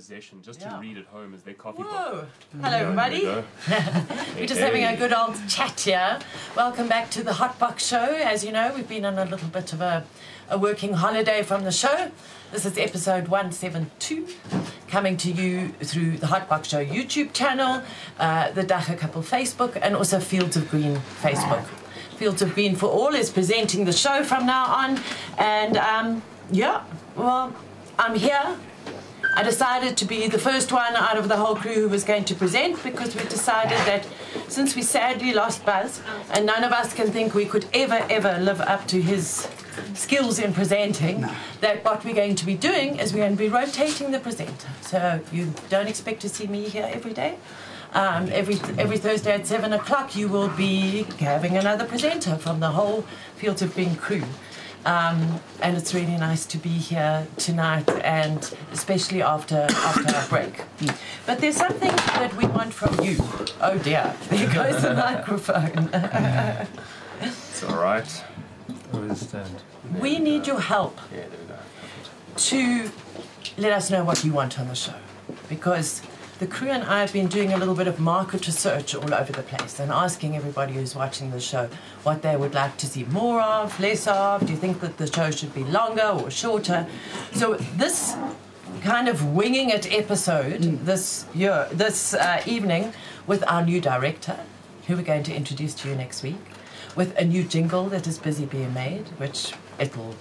possession just Yeah. to read at home as their coffee book. Whoa! Hello, everybody. We're just having a good old chat here. Welcome back to the Hot Box Show. As you know, we've been on a little bit of a, a working holiday from the show. This is episode 172, coming to you through the Hot Box Show YouTube channel, uh, the Dagga Couple Facebook, and also Fields of Green Facebook. Fields of Green for All is presenting the show from now on. And um, yeah, well, I'm here I decided to be the first one out of the whole crew who was going to present because we decided that since we sadly lost Buzz and none of us can think we could ever, ever live up to his skills in presenting, that what we're going to be doing is we're going to be rotating the presenter. So you don't expect to see me here every day. Um, every every Thursday at seven o'clock, you will be having another presenter from the whole Fields of Green crew. Um, and it's really nice to be here tonight, and especially after after our break. But there's something that we want from you. Oh dear, there goes the microphone. It's all right. Where is the stand? we need your help Yeah, there we go. to let us know what you want on the show, because the crew and I have been doing a little bit of market research all over the place and asking everybody who's watching the show what they would like to see more of, less of. Do you think that the show should be longer or shorter? So this kind of winging it episode this year, this uh, evening, with our new director, who we're going to introduce to you next week, with a new jingle that is busy being made, which it will.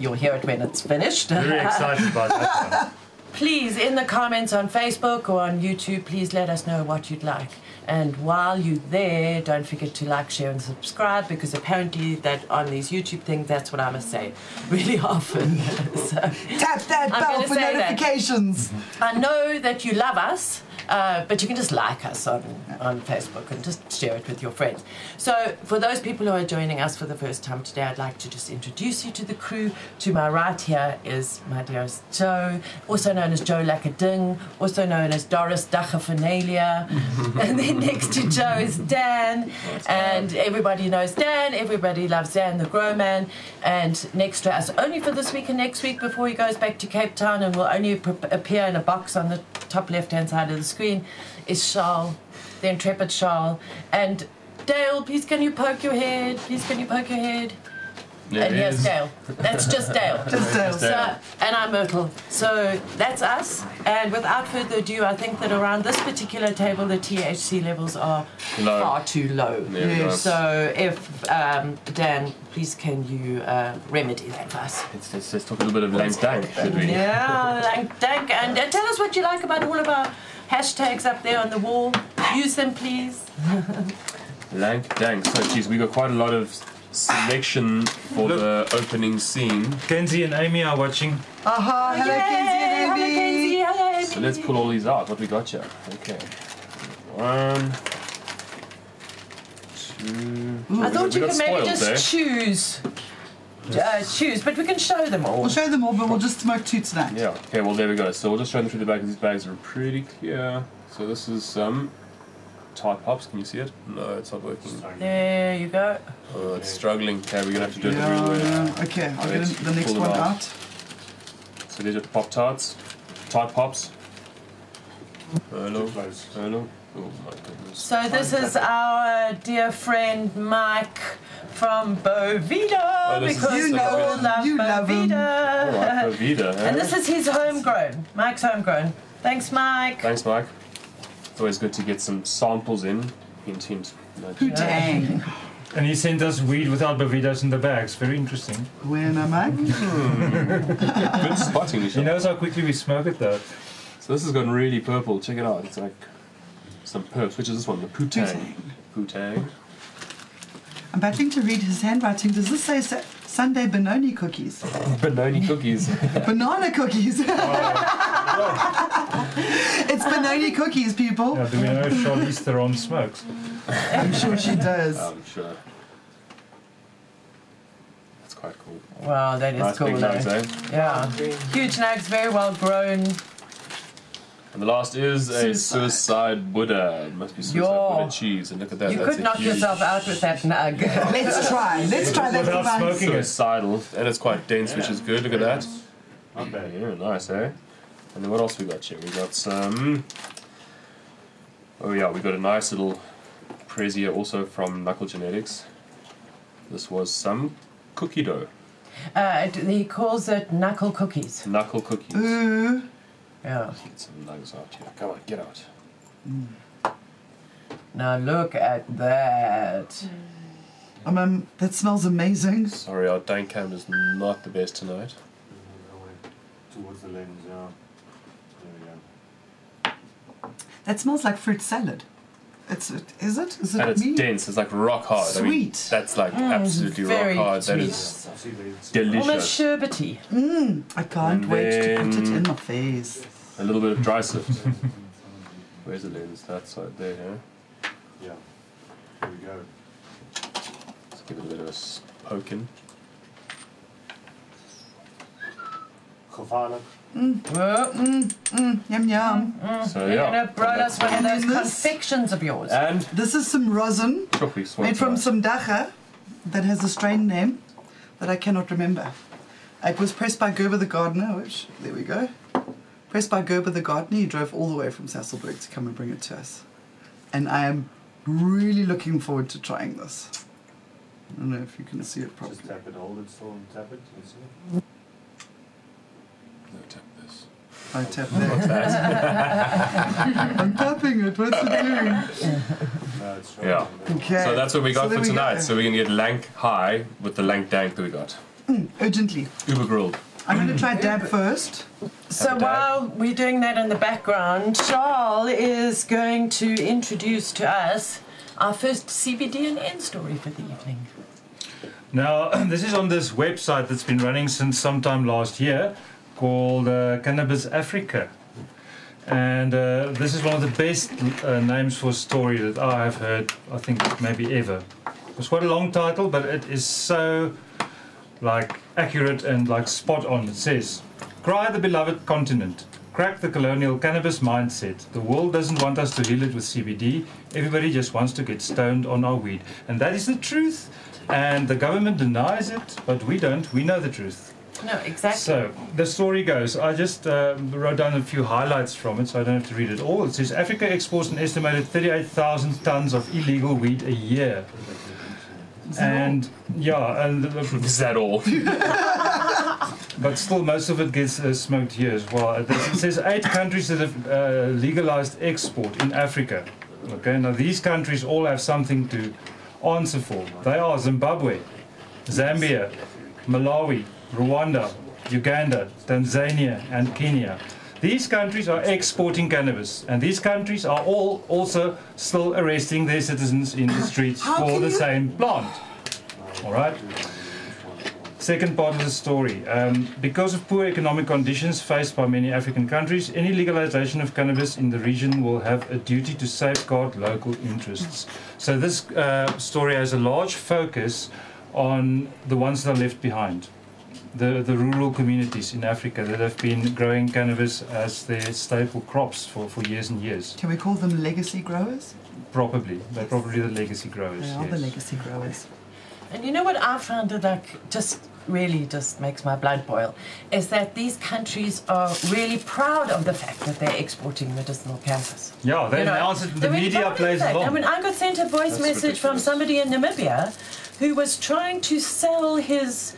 You'll hear it when it's finished. Very excited about that one. Please in the comments on facebook or on youtube please let us know what you'd like and while you're there don't forget to like share and subscribe because apparently that on these youtube things that's what i must say really often so Tap that I'm bell for say that. notifications. i know that you love us uh, but you can just like us on, on Facebook and just share it with your friends. So, for those people who are joining us for the first time today, I'd like to just introduce you to the crew. To my right here is my dearest Joe, also known as Joe Lackading, also known as Doris Dachafanelia. and then next to Joe is Dan, and everybody knows Dan, everybody loves Dan the Grow Man. And next to us, only for this week and next week before he goes back to Cape Town and will only appear in a box on the top left hand side of the screen, is Charles, the intrepid Charles. And Dale, please can you poke your head? Please can you poke your head? There and it here's. Dale. That's just Dale. Just Dale. So, and I'm Myrtle. So that's us. And without further ado, I think that around this particular table, the THC levels are Low. far too low. There we go. Yes. So if um, Dan, please can you uh, remedy that for us? Let's, let's, let's talk a little bit of Lank Dank, should we? Yeah, thank, thank, and uh, tell us what you like about all of our hashtags up there on the wall. Use them, please. Lank Dank. So, geez, we got quite a lot of selection for Look. the opening scene. Kenzie and Amy are watching. Aha, oh, hello, Yay, hello, Kenzie and Kenzie, Amy. hello, Amy. So let's pull all these out. What we got here? Okay. One. Two. I thought we you got could maybe spoiled just there. choose. Uh, shoes, but we can show them all. We'll show them all, but we'll just smoke two tonight. Yeah. Okay. Well, there we go. So we'll just show them through the bag. Because these bags are pretty clear. So this is some tart pops. Can you see it? No, it's not working. There you go. Oh, it's struggling. Okay, we're gonna have to do it the real way. yeah. Okay, I'll get Let's the next pull them one out. out. So these are pop tarts, tart pops. Hello. Hello. Oh my goodness. So this is our dear friend Mike from Bovita Oh, this is- because You we know all him, love you love him. Bovita. All right, Provida. Eh? And this is his homegrown. Mike's homegrown. Thanks, Mike. Thanks, Mike. It's always good to get some samples in. Hint, hint. nudge. Who dang? And he sent us weed without Bavidas in the bags. Very interesting. When am I? Hmm. Good spotting, He knows how quickly we smoke it though. So this has gone really purple. Check it out. It's like some perps. Which is this one? The Putang. Putang. I'm battling to read his handwriting. Does this say sa- Sunday Benoni cookies? Benoni cookies. Banana cookies. it's Benoni cookies, people. Yeah, do we know if Charlize Theron smokes? I'm sure she does. I'm sure. That's quite cool. Wow, that is nice cool. big though. nugs, eh? Yeah. Huge nags, very well grown. And the last is a Suicide. suicide Buddha. It must be suicide Yo. Buddha cheese. And look at that. you that's could a knock huge yourself out with that nug. Let's try. Let's try that Without device. smoking it. Suicidal. And it's quite dense, which is good. Look at that. Not bad. Yeah, nice, eh? And then what else we got here? We got some. Oh yeah, we got a nice little Prezia also from Knuckle Genetics. This was some cookie dough, Uh, it- he calls it knuckle cookies. knuckle cookies. Ooh. Yeah. Get some nugs out here. Come on, get out. Now look at that. Um, um, that smells amazing. Sorry, our dank cam is not the best tonight. Towards the lens, yeah. There we go. That smells like fruit salad. It's is it? Is it And it's me? dense. It's like rock hard. I mean, Sweet. that's like absolutely rock hard. That sweet. is I see that delicious. Almost sherbety. Mm, I can't And wait to put it in my face. A little bit of dry sift. Where's the lens? That side there, yeah. Yeah. There we go. Let's give it a bit of a s- poke in. Gevaarlijk. Mm, Well, mm, mm, yum yum. So you're yeah. gonna brought us one of those confections of yours. And This is some rosin made from some dagga that has a strain name that I cannot remember. It was pressed by Gerber the gardener, which there we go. Pressed by Gerber the gardener. He drove all the way from Sasolburg to come and bring it to us. And I am really looking forward to trying this. I don't know if you can see it properly. Just tap it, hold it still and tap it. You see? It? No, tap this. I oh. tap there. I'm tapping it. What's it doing? No, it's right. Yeah. Okay. So that's what we got there for we tonight. go. So we're gonna get lank high with the lank dank that we got. Mm, urgently. Uber grilled. I'm going to try dab first. So Have a dab. while we're doing that in the background, Charles is going to introduce to us our first CBDNN story for the evening. Now, this is on this website that's been running since sometime last year called uh, Cannabis Africa. And uh, this is one of the best uh, names for a story that I have heard, I think, maybe ever. It's quite a long title, but it is so like accurate and like spot on. It says, "Cry the beloved continent, crack the colonial cannabis mindset. The world doesn't want us to heal it with CBD. Everybody just wants to get stoned on our weed, and that is the truth. And the government denies it, but we don't. We know the truth. No, exactly. So the story goes. I just uh, wrote down a few highlights from it, so I don't have to read it all. It says Africa exports an estimated 38,000 tons of illegal weed a year. And yeah, and Is that all? but still most of it gets uh, smoked here as well. It it says eight countries that have uh, legalized export in Africa. Okay, now these countries all have something to answer for. They are Zimbabwe, Zambia, Malawi, Rwanda, Uganda, Tanzania, and Kenya. These countries are exporting cannabis, and these countries are all also still arresting their citizens in the streets for the you- same plant. All right. Second part of the story. Um, because of poor economic conditions faced by many African countries, any legalization of cannabis in the region will have a duty to safeguard local interests. So, this uh, story has a large focus on the ones that are left behind. The, the rural communities in Africa that have been growing cannabis as their staple crops for, for years and years. Can we call them legacy growers? Probably. They're probably the legacy growers. They are the legacy growers. And you know what I found that like just really just makes my blood boil is that these countries are really proud of the fact that they're exporting medicinal cannabis. Yeah, they You know, announce it, the they're media proud of plays that. I mean, I got sent a voice That's message from somebody in Namibia who was trying to sell his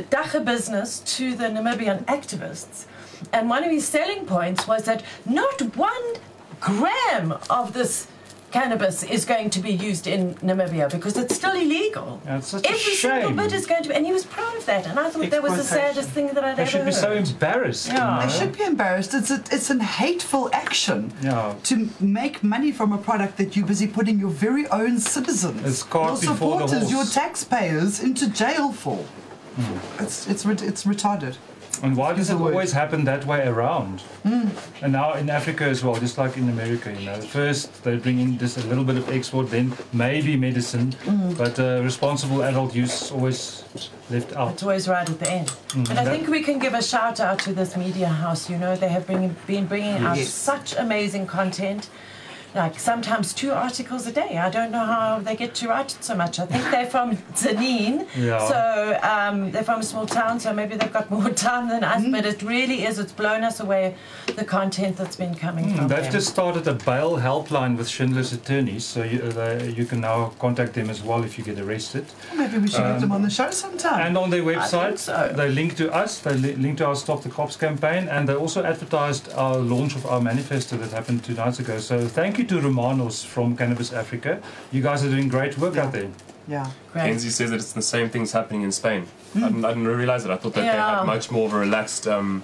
dagga business to the Namibian activists. And one of his selling points was that not one gram of this cannabis is going to be used in Namibia because it's still illegal. Yeah, it's such a Every single shame. bit is going to be, and he was proud of that. And I thought that was the saddest thing that I'd They ever should be so heard. embarrassed. you Yeah. know? They should be embarrassed. It's a, it's an hateful action Yeah. to make money from a product that you're busy putting your very own citizens, It's your before the supporters, your taxpayers into jail for. It's it's it's retarded. And why does it the word. always happen that way around? Hmm. And now in Africa as well, just like in America, you know, first they bring in just a little bit of export, then maybe medicine, Hmm. but uh, responsible adult use is always left out. It's always right at the end. And I think we can give a shout out to this media house. You know, they have bring, been bringing out such amazing content. Like sometimes two articles a day. I don't know how they get to write it so much. I think they're from Zanin, Yeah. so um, they're from a small town, so maybe they've got more time than us. But it really is. It's blown us away the content that's been coming Hmm, from They've them. just started a bail helpline with Schindler's attorneys, so you, uh, they, you can now contact them as well if you get arrested. Maybe we should get them on the show sometime. And on their website, so. they link to us, they li- link to our Stop the Cops campaign, and they also advertised our launch of our manifesto that happened two nights ago. So thank you to Romanos from Cannabis Africa. You guys are doing great work out there. yeah. Great. Kenzie says that it's the same things happening in Spain. I, didn't, I didn't realize it. I thought that they Yeah. had much more of a relaxed um,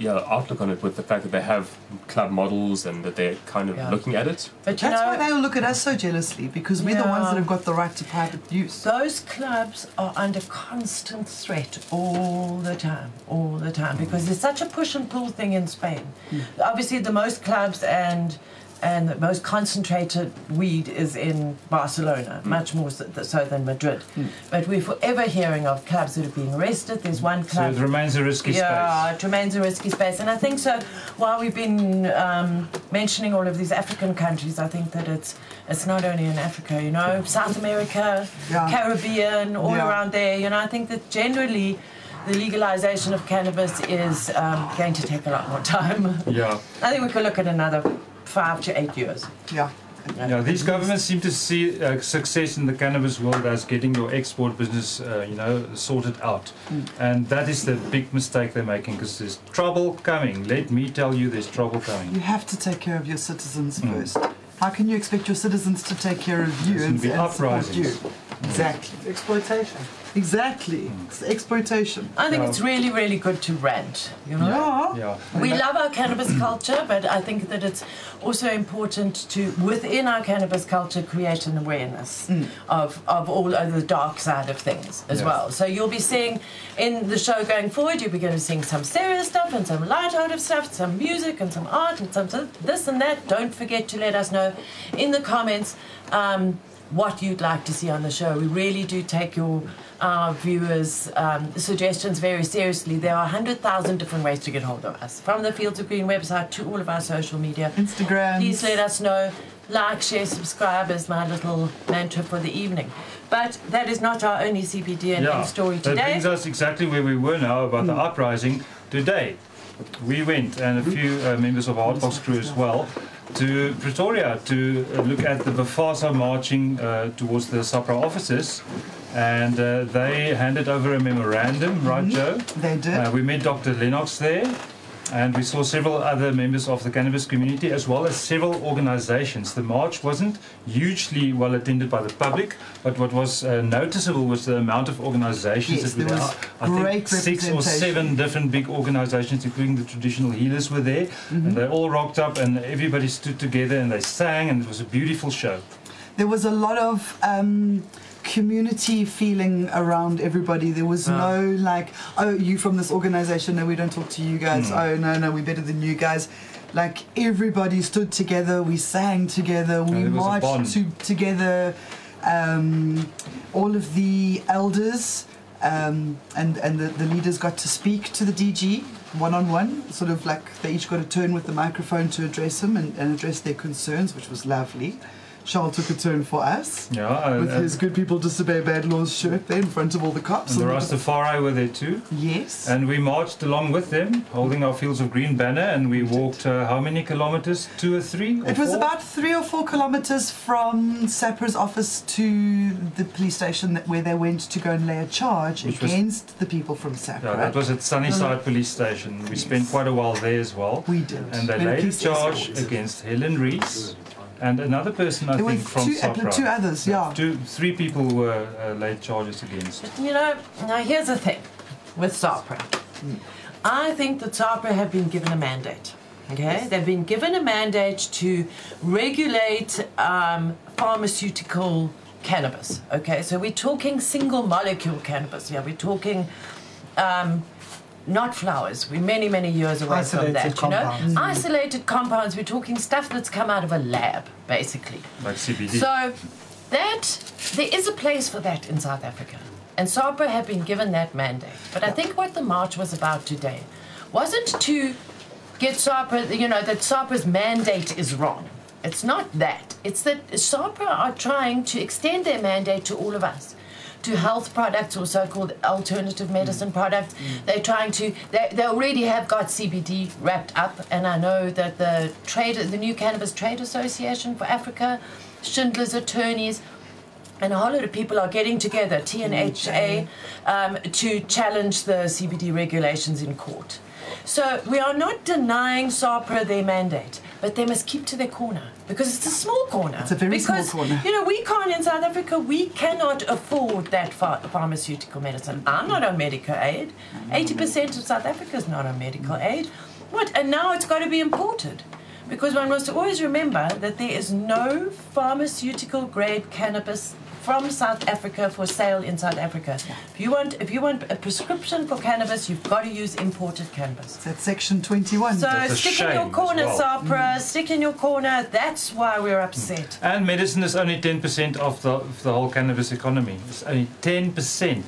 yeah, outlook on it with the fact that they have club models and that they're kind of Yeah. looking at it. But you That's know, why they all look at us so jealously because we're the ones that have got the right to private use. Those clubs are under constant threat all the time, all the time, because there's such a push and pull thing in Spain. Hmm. Obviously, the most clubs and and the most concentrated weed is in Barcelona, much more so, so than Madrid. But we're forever hearing of clubs that are being arrested. There's one club. So it remains a risky Yeah, space. it remains a risky space. And I think so, while we've been um, mentioning all of these African countries, I think that it's it's not only in Africa, you know, South America, Yeah. Caribbean, all Yeah. around there. You know, I think that generally the legalization of cannabis is um, going to take a lot more time. Yeah. I think we could look at another five to eight years. Yeah. Yeah, these governments seem to see uh, success in the cannabis world as getting your export business, uh, you know, sorted out, and that is the big mistake they're making because there's trouble coming. Let me tell you, there's trouble coming. You have to take care of your citizens Mm. first. How can you expect your citizens to take care of you There's and, gonna be and support you? uprisings. Exactly. Exploitation. Exactly. Mm. It's exploitation. I think Yeah. it's really, really good to rent. you know? Yeah. Yeah. We love our cannabis culture, but I think that it's also important to, within our cannabis culture, create an awareness of, of all of the dark side of things as Yeah. well. So you'll be seeing in the show going forward, you'll be going to seeing some serious stuff and some light-hearted stuff, some music and some art and some this and that. Don't forget to let us know in the comments um, what you'd like to see on the show. We really do take your our viewers' um, suggestions very seriously. There are 100,000 different ways to get hold of us, from the Fields of Green website to all of our social media. Instagram. Please let us know. Like, share, subscribe is my little mantra for the evening. But that is not our only CPD and Yeah. story today. That today. brings us exactly where we were now about the uprising today. We went and a few uh, members of our Hotbox crew as well to Pretoria to uh, look at the Bfasa marching uh, towards the SAHPRA offices. And uh, they handed over a memorandum, right, Joe? They did. Uh, we met Dr. Lennox there, and we saw several other members of the cannabis community as well as several organizations. The march wasn't hugely well attended by the public, but what was uh, noticeable was the amount of organizations Yes, that were there there. was I think six or seven different big organizations, including the traditional healers, were there, Mm-hmm. and they all rocked up, and everybody stood together and they sang, and it was a beautiful show. There was a lot of um, community feeling around everybody. There was no like, oh, you from this organization? No, we don't talk to you guys. Oh, no, no, we're better than you guys. Like everybody stood together. We sang together. We marched to, together. Um, all of the elders um, and and the, the leaders got to speak to the DG one on one. Sort of like they each got a turn with the microphone to address him and, and address their concerns, which was lovely. Charles took a turn for us Yeah, with his good people disobey bad laws shirt there in front of all the cops. and the And- Rastafari were there too. Yes. And we marched along with them, holding our Fields of Green banner, and we walked uh, how many kilometers? Two or three? Or it was four? about three or four kilometres from SAHPRA's office to the police station that, where they went to go and lay a charge Which was- against the people from SAHPRA. Yeah, that was at Sunnyside Police Station. We spent quite a while there as well. we did. And they laid a charge against Helen Rees and another person I There think from two, SAHPRA. two others, yeah. Two, three people were uh, laid charges against. You know, now here's the thing with SAHPRA. I think that SAHPRA have been given a mandate. Okay, they've been given a mandate to regulate um, pharmaceutical cannabis. Okay, so we're talking single molecule cannabis. Yeah, we're talking um, not flowers. We're many, many years away from that. compounds. You know, isolated compounds. We're talking stuff that's come out of a lab, basically. Like CBD. So that there is a place for that in South Africa. And SAHPRA have been given that mandate. But I think what the march was about today wasn't to get SAHPRA, you know, that SAHPRA's mandate is wrong. It's not that. It's that SAHPRA are trying to extend their mandate to all of us. To health products or so-called alternative medicine mm. products, mm. they're trying to. They, they already have got CBD wrapped up, and I know that the trade, the New Cannabis Trade Association for Africa, Schindler's attorneys, and a whole lot of people are getting together, TNHA, mm. um, to challenge the CBD regulations in court. So we are not denying SAHPRA their mandate, but they must keep to their corner because it's a small corner. It's a very small because, corner. You know, we can't in South Africa. We cannot afford that ph- pharmaceutical medicine. I'm not on medical aid. Eighty percent of South Africa is not on medical aid. What? And now it's got to be imported. Because one must always remember that there is no pharmaceutical grade cannabis from South Africa for sale in South Africa. If you want, if you want a prescription for cannabis, you've got to use imported cannabis. That's section 21. So That's a stick in your corner, well. SAHPRA. Stick in your corner. That's why we're upset. And medicine is only 10% of the, of the whole cannabis economy. It's only 10%.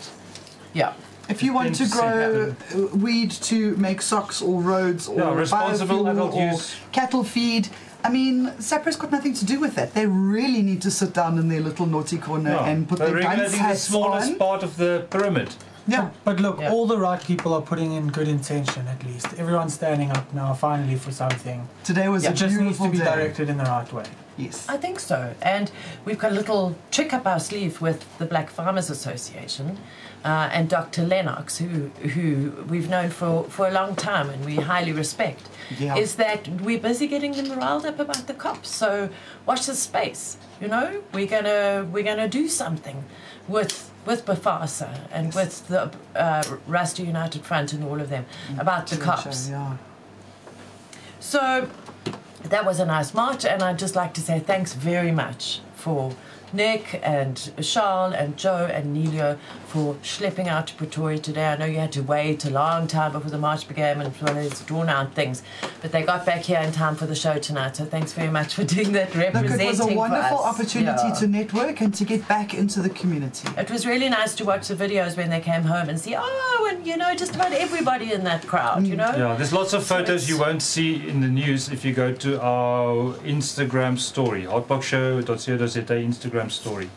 Yeah. If you want to grow uh, weed to make socks or roads or Yeah, responsible biofuel adult or use. cattle feed, I mean, SAHPRA's got nothing to do with that. They really need to sit down in their little naughty corner Yeah. and put their regulating the smallest on. part of the pyramid. Yeah. But look, Yeah. all the right people are putting in good intention at least. Everyone's standing up now finally for something. Today was a beautiful day. It a just needs to be day. directed in the right way. Yes. I think so. And we've got a little trick up our sleeve with the Black Farmers Association uh, and Dr. Lennox, who, who we've known for, for a long time and we highly respect, Yeah. is that we're busy getting them riled up about the cops. So watch the space. You know, we're gonna we're gonna do something with with Bfasa and Yes. with the uh, Rasta United Front and all of them about the cops. Yeah. So that was a nice march, and I'd just like to say thanks very much for Nick and Charles and Joe and Nelio for schlepping out to Pretoria today. I know you had to wait a long time before the march began and it was one of these drawn out things, but they got back here in time for the show tonight. So thanks very much for doing that, representing Look, it was a wonderful opportunity Yeah. to network and to get back into the community. It was really nice to watch the videos when they came home and see, oh, and you know, just about everybody in that crowd, you mm. know? Yeah, there's lots of So photos you won't see in the news if you go to our Instagram story, hotboxshow.co.za Instagram story.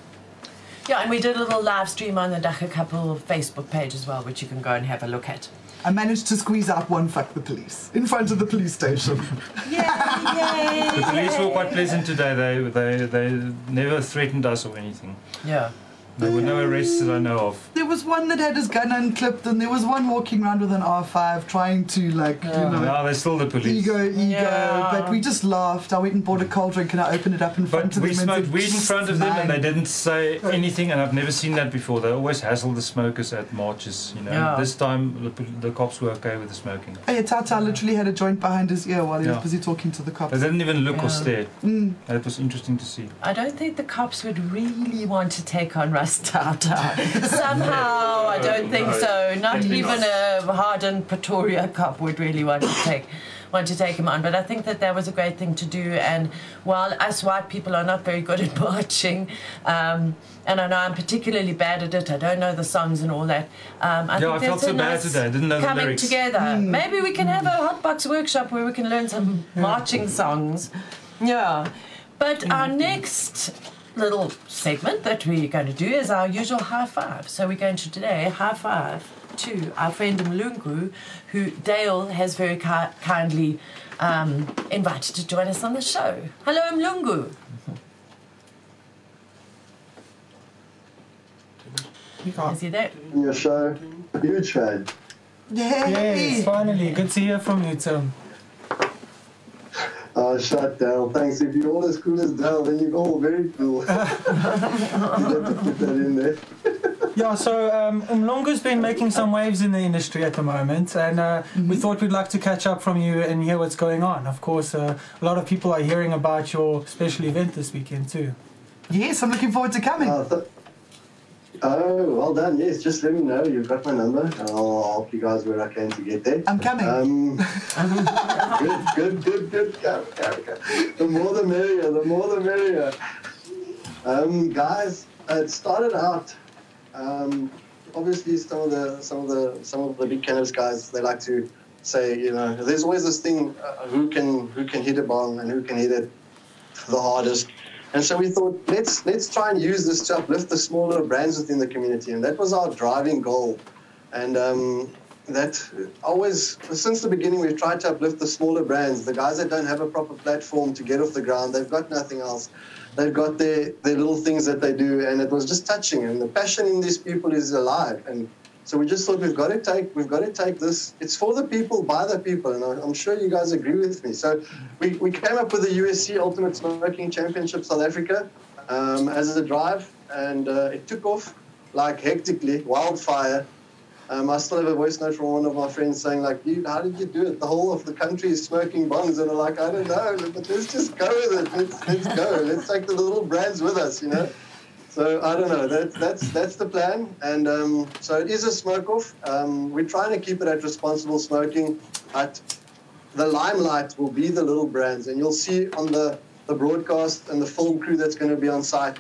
Yeah, and we did a little live stream on the Dagga Couple Facebook page as well, which you can go and have a look at. I managed to squeeze out one fuck the police in front of the police station. Yay! The police were quite pleasant today. They, they, they never threatened us or anything. Yeah. There were no arrests that I know of. There was one that had his gun unclipped, and there was one walking around with an R5 trying to, like, Yeah. you know, No, they're still the police. ego, ego. Yeah. But we just laughed. I went and bought a cold drink and I opened it up in front But of we them. and smoked said, weed in front of them and they didn't say anything, and I've never seen that before. They always hassle the smokers at marches, you know. Yeah. This time the, pol- the cops were okay with the smoking. Oh, yeah, Tata literally had a joint behind his ear while he was busy talking to the cops. They didn't even look Yeah. or stare. Mm. That was interesting to see. I don't think the cops would really want to take on Rastata. Somehow, I don't think No, so. Not definitely even a hardened Pretoria cop would really want to take want to take him on. But I think that that was a great thing to do. And while us white people are not very good at marching, um, and I know I'm particularly bad at it. I don't know the songs and all that. Um, I Yeah, think I felt that's a so bad today. I didn't know the coming lyrics. together. Maybe we can have a hotbox workshop where we can learn some marching songs. Yeah. But our next little segment that we're going to do is our usual high five. So we're going to today high five to our friend Mlungu, who Dale has very ki- kindly um, invited to join us on the show. Hello, Mlungu. You can't. Is he there? your show. Huge fan. Yay! Yes, finally. Good to hear from you, Tim. Uh, Oh, shut down. Thanks. If you're all as cool as Dell, then you're all very cool. you have to put that in there. Yeah, so um, Umlongo's been making some waves in the industry at the moment, and uh, we thought we'd like to catch up from you and hear what's going on. Of course, uh, a lot of people are hearing about your special event this weekend too. Yes, I'm looking forward to coming. Oh, th- oh, well done. Yes, just let me know. You've got my number, and I'll help you guys where I can to get there. I'm coming. Um, good, good, good, good. Go, go, go. The more the merrier. The more the merrier. Um, guys, it started out. Um, obviously, some of the some of the some of the big cannabis guys they like to say, you know, there's always this thing: uh, who can who can hit a bong and who can hit it the hardest. And so we thought, let's let's try and use this to uplift the smaller brands within the community, and that was our driving goal. And um, that always, since the beginning, we've tried to uplift the smaller brands, the guys that don't have a proper platform to get off the ground. They've got nothing else. They've got their, their little things that they do, and it was just touching. And the passion in these people is alive. And so we just thought we've got to take we've got to take this. It's for the people, by the people, and I'm sure you guys agree with me. So we, we came up with the USC Ultimate Smoking Championship South Africa um, as a drive, and uh, it took off like hectically, wildfire. Um, I still have a voice note from one of my friends saying, like, how did you do it? The whole of the country is smoking bongs. And I'm like, I don't know, but let's just go with it. Let's, let's go. Let's take the little brands with us, you know? So I don't know. That, that's that's the plan, and um, so it is a smoke off. Um, we're trying to keep it at responsible smoking, but the limelight will be the little brands, and you'll see on the the broadcast and the film crew that's going to be on site.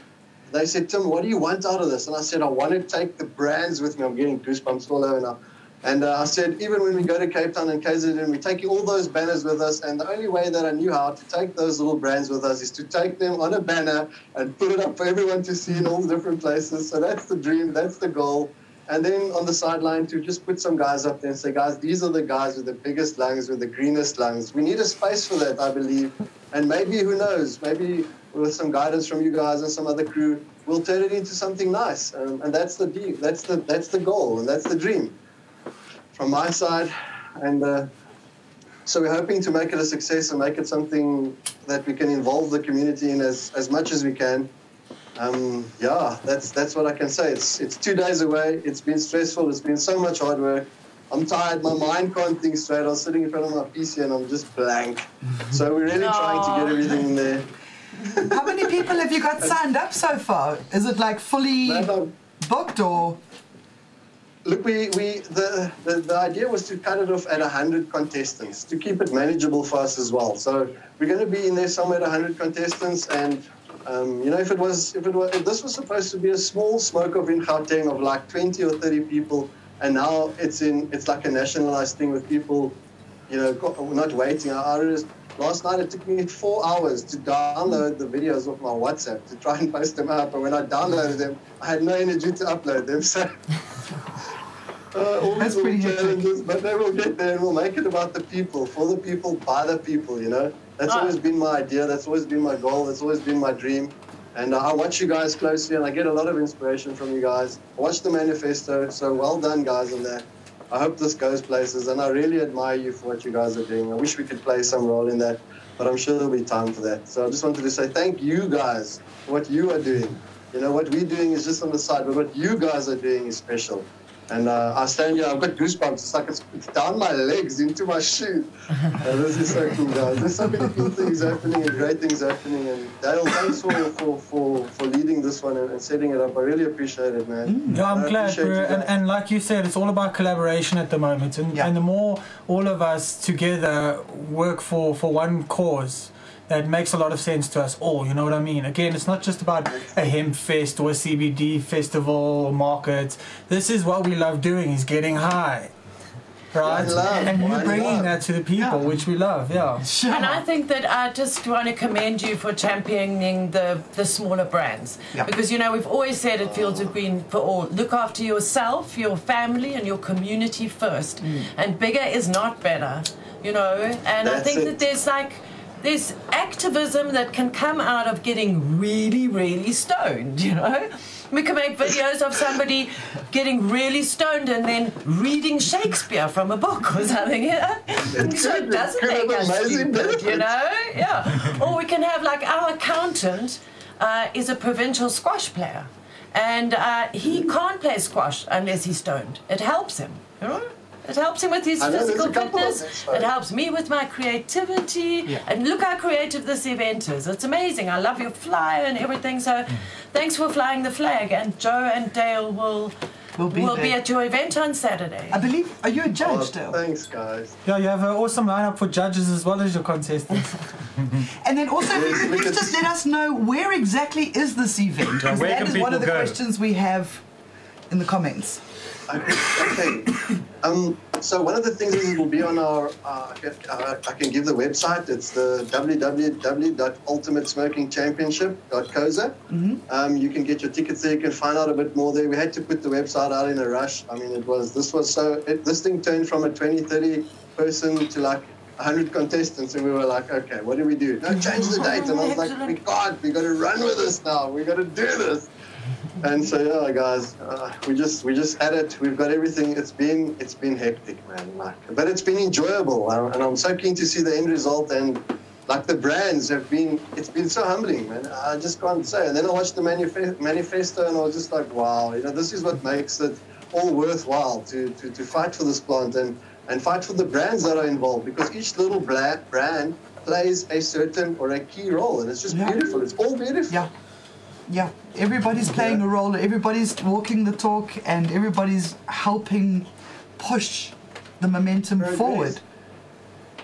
They said, Tim, what do you want out of this? And I said, I want to take the brands with me. I'm getting goosebumps all over now. And uh, I said, even when we go to Cape Town and KZN, we're taking all those banners with us. And the only way that I knew how to take those little brands with us is to take them on a banner and put it up for everyone to see in all the different places. So that's the dream, that's the goal. And then on the sideline to just put some guys up there and say, guys, these are the guys with the biggest lungs, with the greenest lungs. We need a space for that, I believe. And maybe, who knows, maybe with some guidance from you guys and some other crew, we'll turn it into something nice. Um, and that's the. That's the that's the goal, and that's the dream from my side. And uh, so we're hoping to make it a success and make it something that we can involve the community in as, as much as we can. Um, yeah, that's that's what I can say. It's it's two days away. It's been stressful. It's been so much hard work. I'm tired. My mind can't think straight. I'm sitting in front of my PC and I'm just blank. So we're really trying to get everything in there. How many people have you got signed up so far? Is it like fully booked or? Look, we, we the, the, the idea was to cut it off at 100 contestants to keep it manageable for us as well. So we're going to be in there somewhere at 100 contestants, and um, you know, if it was if it was if this was supposed to be a small smoke off in Gauteng of like 20 or 30 people, and now it's in it's like a nationalized thing with people, you know, not waiting. I, I just, last night it took me four hours to download the videos off my WhatsApp to try and post them up, and when I downloaded them, I had no energy to upload them. So. Uh, all That's these pretty little hectic. challenges, but they will get there and we'll make it about the people, for the people, by the people, you know? That's Ah. always been my idea, that's always been my goal, that's always been my dream. And uh, I watch you guys closely and I get a lot of inspiration from you guys. I watch the manifesto, so well done, guys, on that. I hope this goes places and I really admire you for what you guys are doing. I wish we could play some role in that, but I'm sure there'll be time for that. So I just wanted to say thank you guys for what you are doing. You know, what we're doing is just on the side, but what you guys are doing is special. And uh, I stand here, I've got goosebumps. It's like it's, it's down my legs into my shoes. Uh, this is so cool, guys. There's so many cool things happening and great things happening. And Dale, thanks for, for, for, for leading this one and, and setting it up. I really appreciate it, man. Yeah, I'm glad, bro. And, and like you said, it's all about collaboration at the moment. And, Yeah. and the more all of us together work for, for one cause, that makes a lot of sense to us all. You know what I mean? Again, it's not just about a hemp fest or a CBD festival or market. This is what we love doing: is getting high, right? Love, and you're bringing love. that to the people, Yeah. which we love. Yeah. Sure. And I think that I just want to commend you for championing the, the smaller brands. Yeah. Because, you know, we've always said at Fields of Green for all look after yourself, your family, and your community first. And bigger is not better, you know. And I think it. that there's like, there's activism that can come out of getting really, really stoned, you know? We can make videos of somebody getting really stoned and then reading Shakespeare from a book or something. Yeah, so it doesn't have make us stupid, you know. Yeah, or we can have like our accountant uh, is a provincial squash player, and uh, he can't play squash unless he's stoned. It helps him. You know? It helps him with his know, physical a fitness. this, It helps me with my creativity. Yeah. And look how creative this event is. It's amazing. I love your flyer and everything. So mm. thanks for flying the flag. And Joe and Dale will We'll be will be at your event on Saturday. I believe. Are you a Oh, judge, Dale? thanks, guys. Yeah, you have an awesome lineup for judges as well as your contestants. And then also, if you could please just let us know where exactly is this event? Because where that one of the go? questions we have in the comments. Okay. Um, so one of the things is will be on our. Uh, I, can, uh, I can give the website. It's the www.ultimatesmokingchampionship.coza. Um, you can get your tickets there. You can find out a bit more there. We had to put the website out in a rush. I mean, it was this was so. It, this thing turned from a 20, 30 person to like 100 contestants, and we were like, okay, what do we do? No, change the date. And I was like, we can't. We got to run with this now. We got to do this. And so yeah, guys, uh, we just we just at it. We've got everything. It's been it's been hectic, man. Like, but it's been enjoyable, uh, and I'm so keen to see the end result. And like the brands have been, it's been so humbling, man. I just can't say. And then I watched the manifest, manifesto, and I was just like, wow, you know, this is what makes it all worthwhile to to, to fight for this plant and and fight for the brands that are involved because each little bla- brand plays a certain or a key role, and it's just Yeah. beautiful. It's all beautiful. Yeah. Yeah. Everybody's playing a role, everybody's walking the talk, and everybody's helping push the momentum Very forward. nice.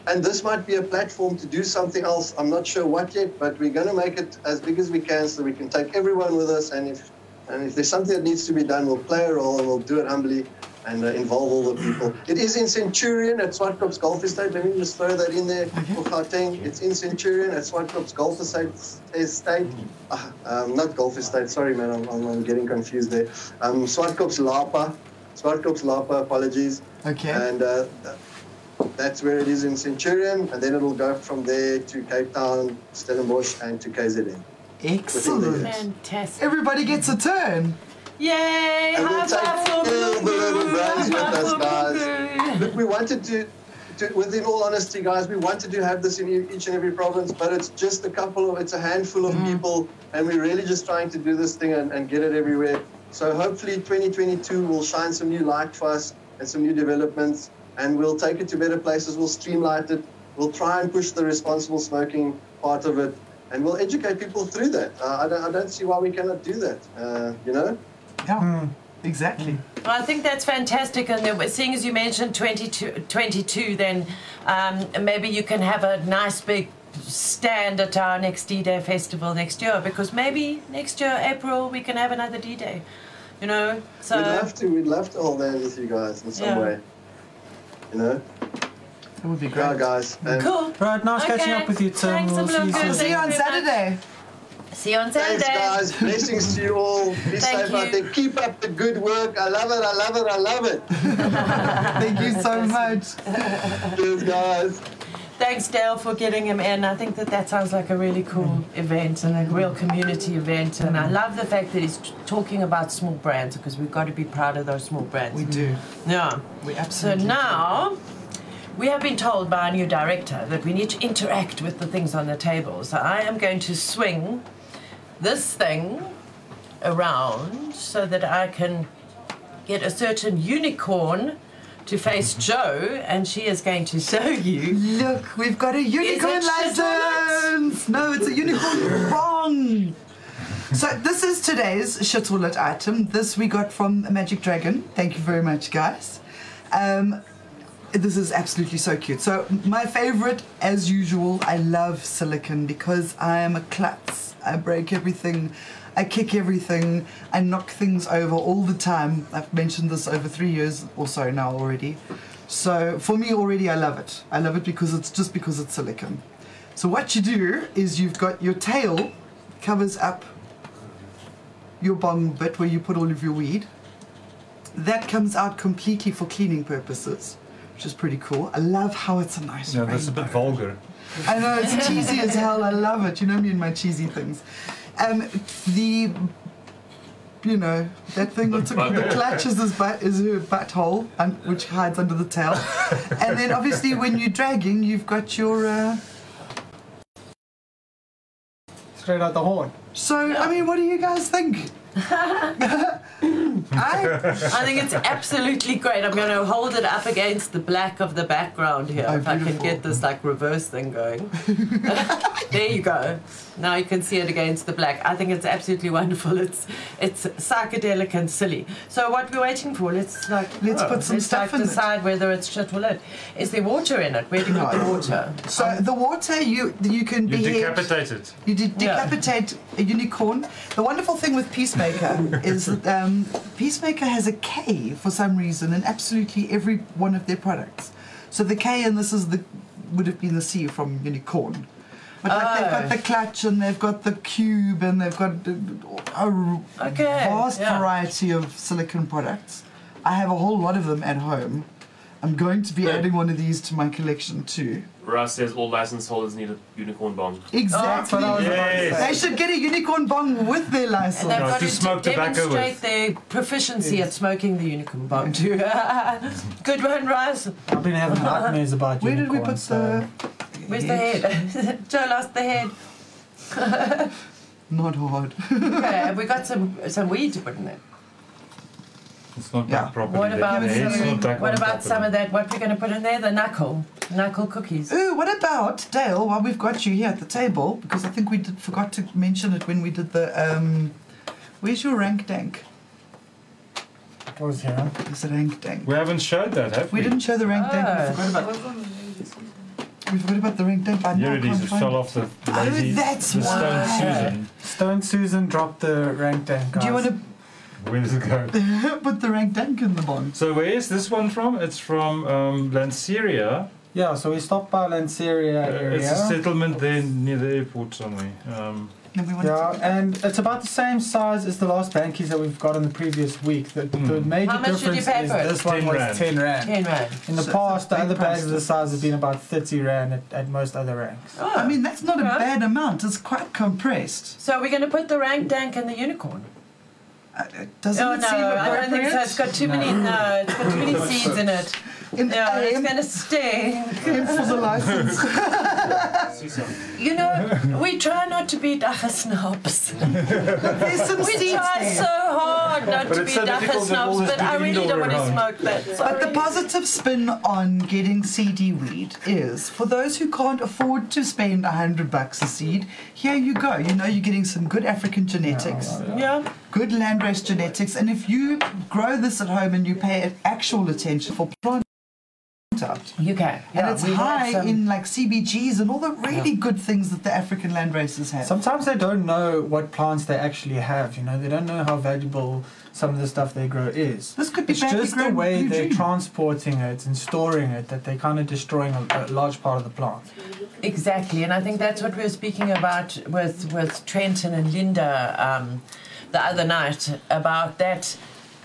And this might be a platform to do something else. I'm not sure what yet, but we're going to make it as big as we can so we can take everyone with us. And if and if there's something that needs to be done, we'll play a role and we'll do it humbly and uh, involve all the people. It is in Centurion at Swartkop's Golf Estate. Let me just throw that in there for Gauteng. It's in Centurion at Swartkop's Golf Estate. Estate. Ah, um, not Golf Estate. Sorry, man. I'm, I'm, I'm getting confused there. Um, Swartkop's Lapa. Swartkop's Lapa. Apologies. Okay. And uh, that's where it is in Centurion, and then it'll go from there to Cape Town, Stellenbosch, and to KZN. Excellent. Fantastic. Everybody gets a turn. Yay! And we'll High five take for all Boo! brands with High us, five for guys. Boo! Look, we wanted to, to, within all honesty, guys, we wanted to have this in each and every province, but it's just a couple of, it's a handful of people, and we're really just trying to do this thing and, and get it everywhere. So hopefully 2022 will shine some new light for us and some new developments, and we'll take it to better places. We'll streamline it. We'll try and push the responsible smoking part of it, and we'll educate people through that. Uh, I, don't, I don't see why we cannot do that. Uh, you know. Yeah. Exactly. Well, I think that's fantastic. And seeing as you mentioned 22, 22 then um, maybe you can have a nice big stand at our next D-Day festival next year because maybe next year, April, we can have another D-Day. You know? So, we'd love to. We'd love to hold hands with you guys in some Yeah. way. You know. That would be Yeah, great. guys. And cool. Right, nice catching up with you, Tim. Thanks, We'll see you soon. See you on Thank much. Saturday. See you on Saturday. Thanks, guys. Blessings to you all. Be Thank safe out you. there. Keep up the good work. I love it. I love it. I love it. Thank you so much. Cheers, guys. Thanks, Dale, for getting him in. I think that that sounds like a really cool event and a real community event. And I love the fact that he's t- talking about small brands because we've got to be proud of those small brands. We do. Mm-hmm. Yeah. We absolutely. So now we have been told by our new director that we need to interact with the things on the table. So I am going to swing this thing around so that I can get a certain unicorn to face Joe, and she is going to show you. Look, we've got a unicorn shit or not? license. No, it's a unicorn. Wrong. So this is today's shit or lit item. This we got from Magic Dragon. Thank you very much, guys. Um, this is absolutely so cute. So my favorite, as usual, I love silicon because I am a klutz. I break everything. I kick everything. I knock things over all the time. I've mentioned this over three years or so now already. So for me already, I love it. I love it because it's just because it's silicon. So what you do is you've got your tail covers up your bong bit where you put all of your weed. That comes out completely for cleaning purposes, which is pretty cool. I love how it's a nice Yeah, that's a bit vulgar. I know it's cheesy as hell. I love it. You know me and my cheesy things. Um, the you know, that thing that's the clutch is his butt is her butthole, and which hides under the tail. and then obviously when you're dragging, you've got your. Uh, Straight out the horn. so I mean, what do you guys think? I, I think it's absolutely great. I'm going to hold it up against the black of the background here. Oh, if I can get this like reverse thing going. there you go. Now you can see it against the black. I think it's absolutely wonderful. It's it's psychedelic and silly. So what we're waiting for? Let's like Let's oh, put some let's stuff like in it. decide whether it's shit or lit. Is there water in it? Where do you put the water? so the water you you can You behead. decapitate it. You did Yeah. decapitate a unicorn. The wonderful thing with Piecemaker is that um, Piecemaker has a K for some reason in absolutely every one of their products. So the K and this is the would have been the C from unicorn. But like they've got Oh. the clutch and they've got the cube and they've got a, a Okay, vast yeah. variety of silicon products. I have a whole lot of them at home. I'm going to be Yeah. adding one of these to my collection too. Russ says all license holders need a unicorn bong. Exactly. Oh, what I was about to Yes. They should get a unicorn bong with their license. And license. they've No, got to to, smoke tobacco demonstrate with. their proficiency at smoking the unicorn bong too. Good one, Russ. I've been having nightmares about you. Where did we put unicorns, so- the? Where's the head? Joe lost the head. Not hard. Okay, have we got some some weed to put in there? It's not Yeah. done properly. What about The head's some, not what about some of that? What we're going to put in there? The knuckle, knuckle cookies. Ooh, what about Dale? While we've got you here at the table, because I think we did forgot to mention it when we did the. Um, where's your Lank Dank? What was here? Is it Lank Dank? We haven't showed that, have we? We didn't show the Lank Dank. Oh. We forgot about. We forgot about the Lank Dank. I Here now it is. can't It find fell off the Oh, lazy. that's the stone why. Susan. Stone Susan dropped the Lank Dank. Do you want to. Where does it go? to put the Lank Dank in the bond? So where is this one from? It's from um, Lanseria. Yeah, so we stopped by Lanseria Uh, area. it's a settlement there near the airport somewhere. Um, And we want Yeah, and it's about the same size as the last bankies that we've got in the previous week. The, the Mm. major How much did you difference pay is for it? this one 10 was rand. 10 rand. Ten rand. In the So past, the big other bags price of this size have been about 30 rand at, at most other ranks. Oh. I mean, that's not a Yeah. bad amount. It's quite compressed. so we're going to put the Lank Dank and the unicorn. Uh, uh, doesn't oh it no, seem I don't think so. It's appropriate? got too many. No, it's got too many seeds in it. In Yeah, it's aim, going to stay. aim for the license. You know, we try not to be dagga snobs. There's some We seeds try there. so hard not But to it's be so dagga difficult with all snobs, this but I big really don't indoor want to around. smoke that. But the positive spin on getting CD weed is for those who can't afford to spend a hundred bucks a seed, here you go. You know you're getting some good African genetics, Yeah. good landrace genetics, and if you grow this at home and you pay actual attention for plant out. You can. And it's high some- in like CBGs and all the really good things that the African land races have. Sometimes they don't know what plants they actually have, you know, they don't know how valuable some of the stuff they grow is. this could be It's just the way blue they're dream. transporting it and storing it that they're kind of destroying a, a large part of the plant. Exactly, and I think that's what we were speaking about with with Trenton and Linda um, the other night about that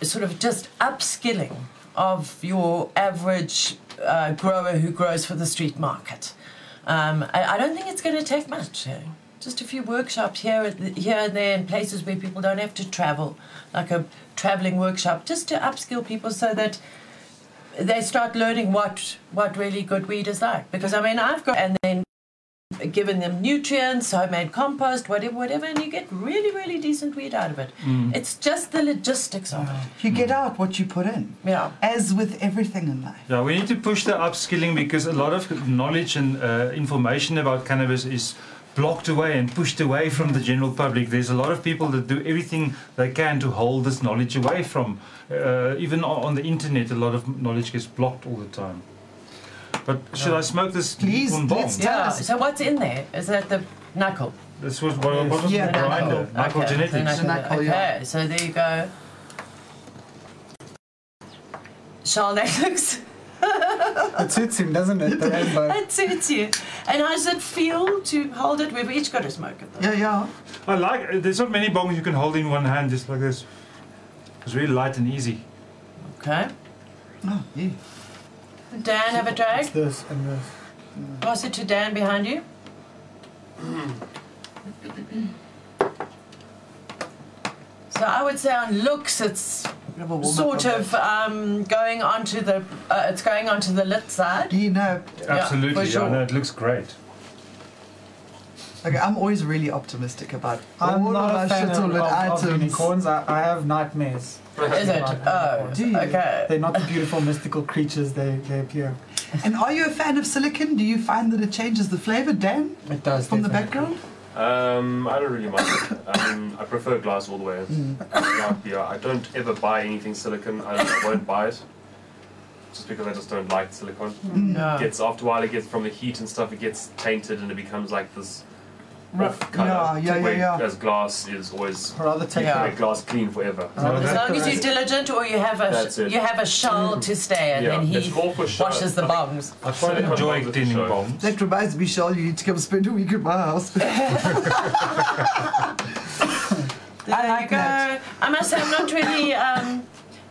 sort of just upskilling of your average uh, grower who grows for the street market. Um, I, I don't think it's going to take much. eh? Just a few workshops here, here and there, in places where people don't have to travel, like a traveling workshop, just to upskill people so that they start learning what what really good weed is like. Because I mean, I've got and then given them nutrients, homemade compost, whatever, whatever, and you get really, really decent weed out of it. It's just the logistics of it. You get out what you put in, Yeah. as with everything in life. yeah, we need to push the upskilling because a lot of knowledge and uh, information about cannabis is blocked away and pushed away from the general public. There's a lot of people that do everything they can to hold this knowledge away from. Uh, even on the internet, a lot of knowledge gets blocked all the time. But should I smoke this Please, one bomb? let's- Tell Yeah. us. So what's in there? Is that the knuckle? This was what, what was Yeah, the the grinder? knuckle. Knuckle Okay, genetics. the knuckle. The knuckle, okay, yeah. so there you go. Charles, that looks It suits him, doesn't it? The rainbow. that suits you. And how does it feel to hold it? We've each got to smoke it. Though. Yeah, yeah. I like. it. There's not many bongs you can hold in one hand just like this. It's really light and easy. Okay. Oh, yeah. Dan, have a It's drag. this and this. Pass it to Dan behind you. So I would say on looks, it's Have a warm-up sort of um, going onto the uh, it's going onto the lit side. Do you know? Absolutely, for sure. yeah, no, it looks great. Okay, I'm always really optimistic about I'm all not a our fan of, shuttle of, of items. unicorns. I, I have nightmares. Is it? Oh, oh Do you? okay. They're not the beautiful mystical creatures they, they appear. And are you a fan of silicon? Do you find that it changes the flavor, Dan, It does. from the definitely. background? Um, I don't really mind it. I mean, I prefer glass all the way. Yeah, mm. yeah, I don't ever buy anything silicon. I, I won't buy it. Just because I just don't like silicon. Mm. No. It gets after a while, it gets from the heat and stuff. It gets tainted and it becomes like this Right, off color. yeah, yeah, yeah, where- yeah. As glass is always I'd rather take Yeah. make glass clean forever. I'd As long as the you're diligent, or you have a That's it. you have a shell to stay in, yeah, and he it's more for show. washes the bongs. I quite Silicon enjoy bombs at the cleaning show. bombs. That reminds me, Shell, you need to come spend a week at my house. There I like you go. that. I must say, I'm not really um,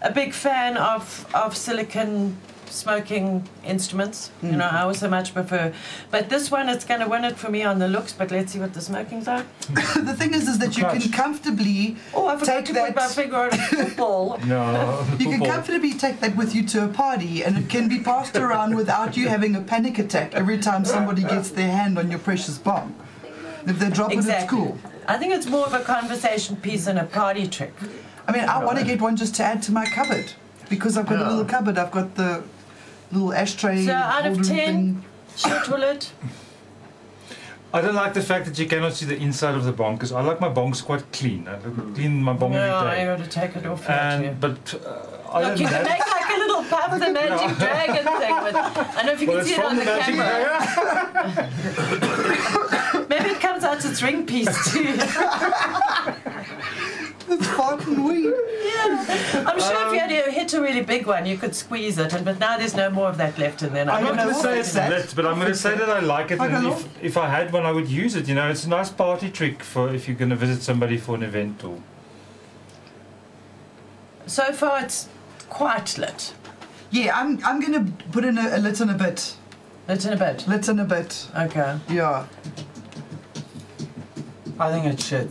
a big fan of of silicon smoking instruments. You Hmm. know, I also much prefer. But this one, it's going to win it for me on the looks. But let's see what the smokings are. the thing is, is that you can Clutch. comfortably, Oh, I forgot Take to put my that. finger on a football. No, you can comfortably take that with you to a party, and it can be passed around without you having a panic attack every time somebody gets their hand on your precious bomb. If they drop it at Exactly. school. I think it's more of a conversation piece than a party trick. I mean, I want to get one just to add to my cupboard because I've got a little cupboard. I've got the little ashtray. So out of holder 10? thing. Shit, will it? I don't like the fact that you cannot see the inside of the bong because I like my bongs quite clean. I clean my bong No, every I day. got to take it off. now, too. And but uh, I Look, don't you can make like a little puff the magic dragon thing with. I don't know if you Well, can see it on the the, magic camera. Maybe it comes out its ring piece too. It's fucking weird. I'm sure if you had to hit a really big one, you could squeeze it, and but now there's no more of that left, and then I I'm don't going to say to it's do. lit, but I'm going to say that I like it. I And if, if I had one, I would use it. You know, it's a nice party trick for if you're going to visit somebody for an event or. So far, it's quite lit. Yeah, I'm, I'm going to put in a, a lit in a bit. Lit in a bit. Lit in a bit. Okay. Yeah. I think it's shit.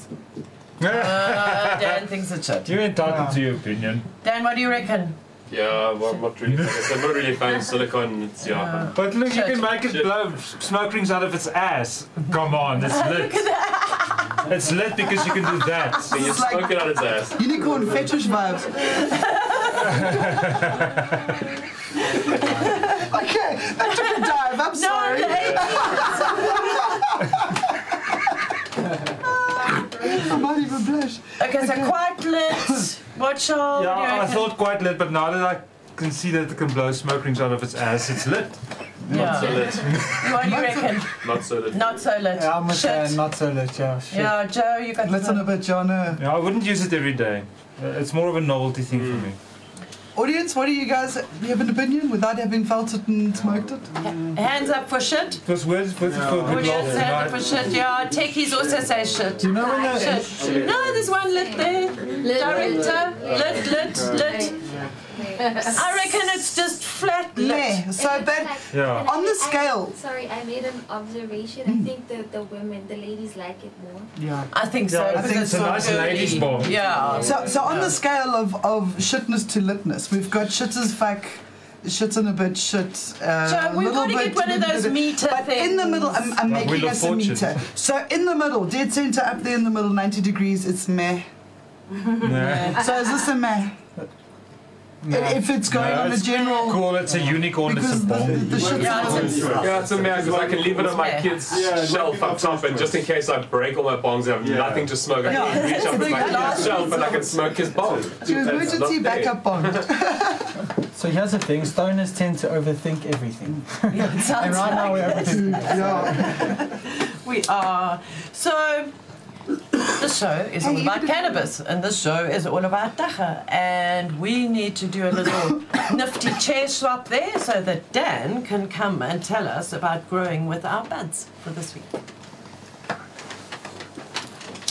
Uh, Dan thinks it's shit. You're entitled Yeah. to your opinion. Dan, what do you reckon? Yeah, well, I'm not really. Like I said, I'm not really a fan of silicon. It's yeah. Uh, But look, you Shit. can make it Shit. blow smoke rings out of its ass. Come on, it's lit. It's lit because you can do that. So you It's like- smoke it out its ass. Unicorn fetish vibes. okay, that took a dive. I'm sorry. the I might even blush. Okay, so quite lit. Watch shall Yeah, you I reckon? thought quite lit, but now that I can see that it can blow smoke rings out of its ass, it's lit. Yeah. So lit. What do you reckon? Not so lit. Not so lit. Yeah, I'm with Shit. uh, not so lit. Yeah, shit. Yeah, Joe, you got Lit in a bit, John. Uh, Yeah, I wouldn't use it every day. Uh, It's more of a novelty thing for me. Audience, what do you guys you have an opinion without having felt it and smoked it? Hands up for shit. It was worth, worth it for a good Audience, laugh hands up for shit. Yeah, techies also say shit. Do you know when ah, the Shit. No, there's one lit there. Director, lit, lit, lit. I reckon it's just flat lit. Yeah, so but Yeah. on the scale. sorry, I made an observation. I think the, the women, the ladies like it more. Yeah. I think so. Yeah, I because think it's a so nice girly. ladies' ball. Yeah. So, so on the scale of, of shitness to litness, we've got shit as fuck, shit in a bit, shit. Uh, So we've little got to bit, get one of those bit. meter But things. in the middle, I'm, I'm Like making Wheel of us a Fortune. meter. So in the middle, dead center up there in the middle, 90 degrees, it's meh. Yeah. So is this a meh? If it's going No, on a it's general. Cool, it's a unicorn, it's a Because the, bomb. the shit Yeah, it's a- Yeah, it's a man because I can leave it on my Yeah. kid's shelf up top, and just in case I break all my bongs, I have Yeah. nothing to smoke. I Yeah. can reach up with my Yeah. kid's shelf and I can smoke his bong. to That's emergency backup bond. So here's the thing: stoners tend to overthink everything, Yeah, it and right now we're overthinking. yeah. We are. So, this show is all about cannabis, and this show is all about dagga. And we need to do a little nifty chair swap there so that Dan can come and tell us about growing with our buds for this week.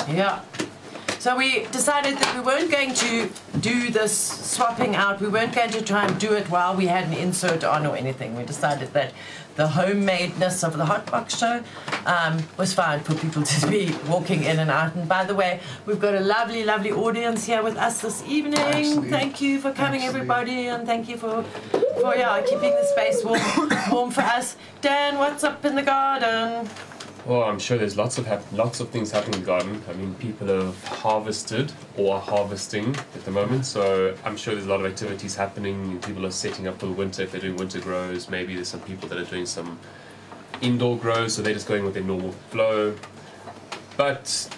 Yeah. So we decided that we weren't going to do this swapping out. We weren't going to try and do it while we had an insert on or anything. We decided that the homemadeness of the hot box show um, was fine for people to be walking in and out. And by the way, we've got a lovely, lovely audience here with us this evening. Absolutely. Thank you for coming, Absolutely. everybody, and thank you for for yeah keeping the space warm, warm for us. Dan, what's up in the garden? Well, I'm sure there's lots of hap- lots of things happening in the garden. I mean, people have harvested or are harvesting at the moment, so I'm sure there's a lot of activities happening. People are setting up for the winter if they're doing winter grows. Maybe there's some people that are doing some indoor grows, so they're just going with their normal flow. But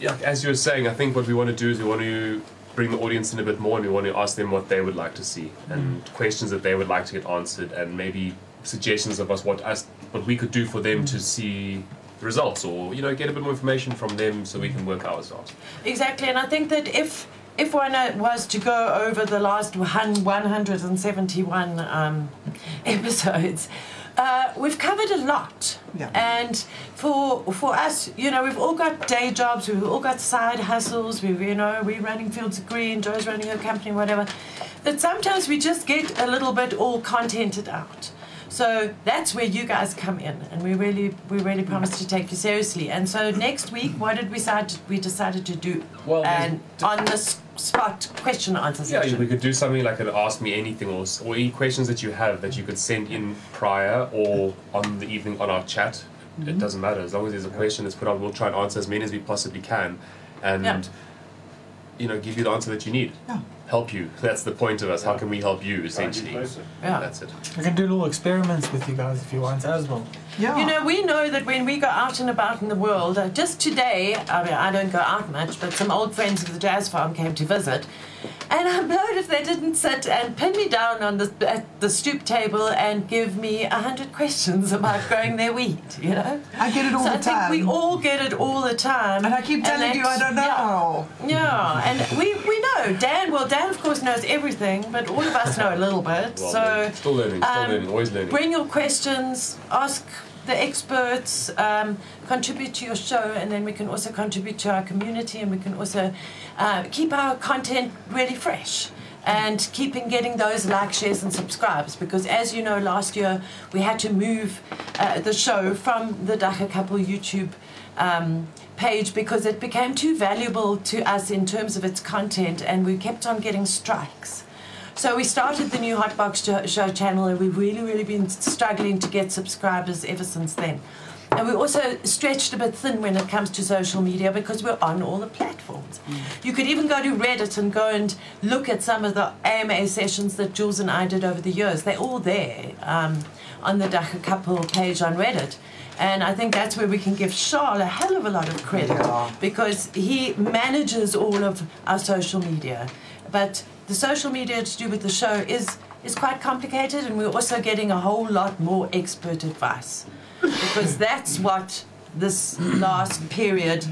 yeah, as you were saying, I think what we want to do is we want to bring the audience in a bit more, and we want to ask them what they would like to see and mm. questions that they would like to get answered, and maybe suggestions of us what us what we could do for them to mm. see results, or you know, get a bit more information from them so we can work ours out. Exactly, and I think that if if one uh, was to go over the last 171 um, episodes, uh, we've covered a lot. Yeah. And for for us, you know, we've all got day jobs, we've all got side hustles. We, you know, we're running Fields of Green, Joe's running her company, whatever. That sometimes we just get a little bit all contented out. So that's where you guys come in, and we really, we really promise to take you seriously. And so next week, what did we decide? We decided to do Well, an on the spot question and answer Yeah, session. we could do something like an ask me anything or, or any questions that you have that you could send in prior or on the evening on our chat. It mm-hmm. doesn't matter as long as there's a question that's put out. We'll try and answer as many as we possibly can, and Yeah. you know, give you the answer that you need. Yeah. Help you. That's the point of us. How can we help you? Essentially, Yeah. that's it. We can do little experiments with you guys if you want as well. Yeah. You know, we know that when we go out and about in the world, uh, just today, I mean, I don't go out much, but some old friends of the jazz farm came to visit. And I'm blowed if they didn't sit and pin me down on the, at the stoop table and give me a hundred questions about growing their wheat, you know? I get it all so the I think time. we all get it all the time. and I keep telling you I don't yeah. know. Yeah, and we, we know. Dan, well, Dan, of course, knows everything, but all of us know a little bit. Well, so still learning, still um, learning, always learning. bring your questions, ask the experts, um, contribute to your show, and then we can also contribute to our community and we can also uh, keep our content really fresh. And keeping getting those likes, shares, and subscribes because, as you know, last year we had to move uh, the show from the Dagga Couple YouTube um, page because it became too valuable to us in terms of its content, and we kept on getting strikes. So we started the new Hotbox show, show channel, and we've really, really been struggling to get subscribers ever since then. And we also stretched a bit thin when it comes to social media because we're on all the platforms. You could even go to Reddit and go and look at some of the AMA sessions that Jules and I did over the years. They're all there um, on the Dagga Couple page on Reddit. And I think that's where we can give Charles a hell of a lot of credit Yeah. because he manages all of our social media. But the social media to do with the show is is quite complicated, and we're also getting a whole lot more expert advice because that's what this last period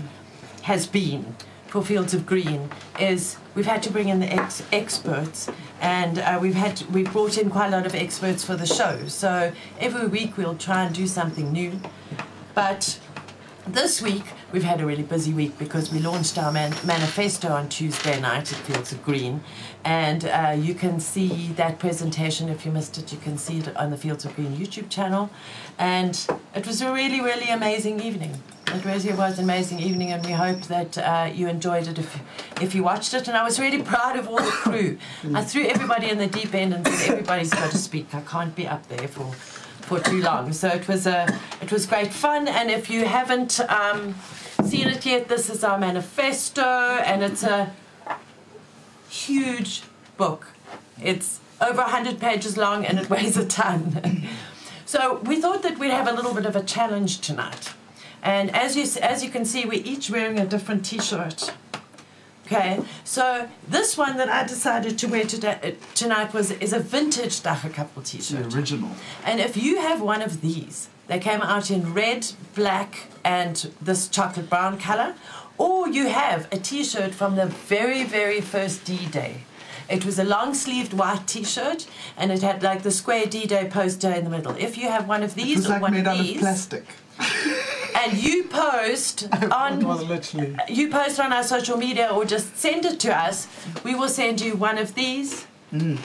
has been for Fields of Green. Is we've had to bring in the ex- experts, and uh, we've had to, we've brought in quite a lot of experts for the show. So every week we'll try and do something new, but this week we've had a really busy week because we launched our man- manifesto on Tuesday night. At Fields of Green, and uh, you can see that presentation. If you missed it, you can see it on the Fields of Green YouTube channel, and it was a really, really amazing evening. It really was an amazing evening, and we hope that uh, you enjoyed it if, if you watched it. And I was really proud of all the crew. I threw everybody in the deep end and said, "Everybody's got to speak. I can't be up there for." for too long. So it was a it was great fun. And if you haven't um, seen it yet, this is our manifesto, and it's a huge book. It's over 100 pages long and it weighs a ton. so we thought that we'd have a little bit of a challenge tonight. And as you as you can see, we're each wearing a different T-shirt. Okay, so this one that I decided to wear today, uh, tonight was is a vintage Dagga Couple T-shirt. The original. And if you have one of these, they came out in red, black, and this chocolate brown color, or you have a t shirt from the very, very first D Day. It was a long sleeved white t shirt and it had like the square D Day poster in the middle. If you have one of It these was or like one made of out of these, plastic. and you post It was on literally. you post on our social media or just send it to us, we will send you one of these mm.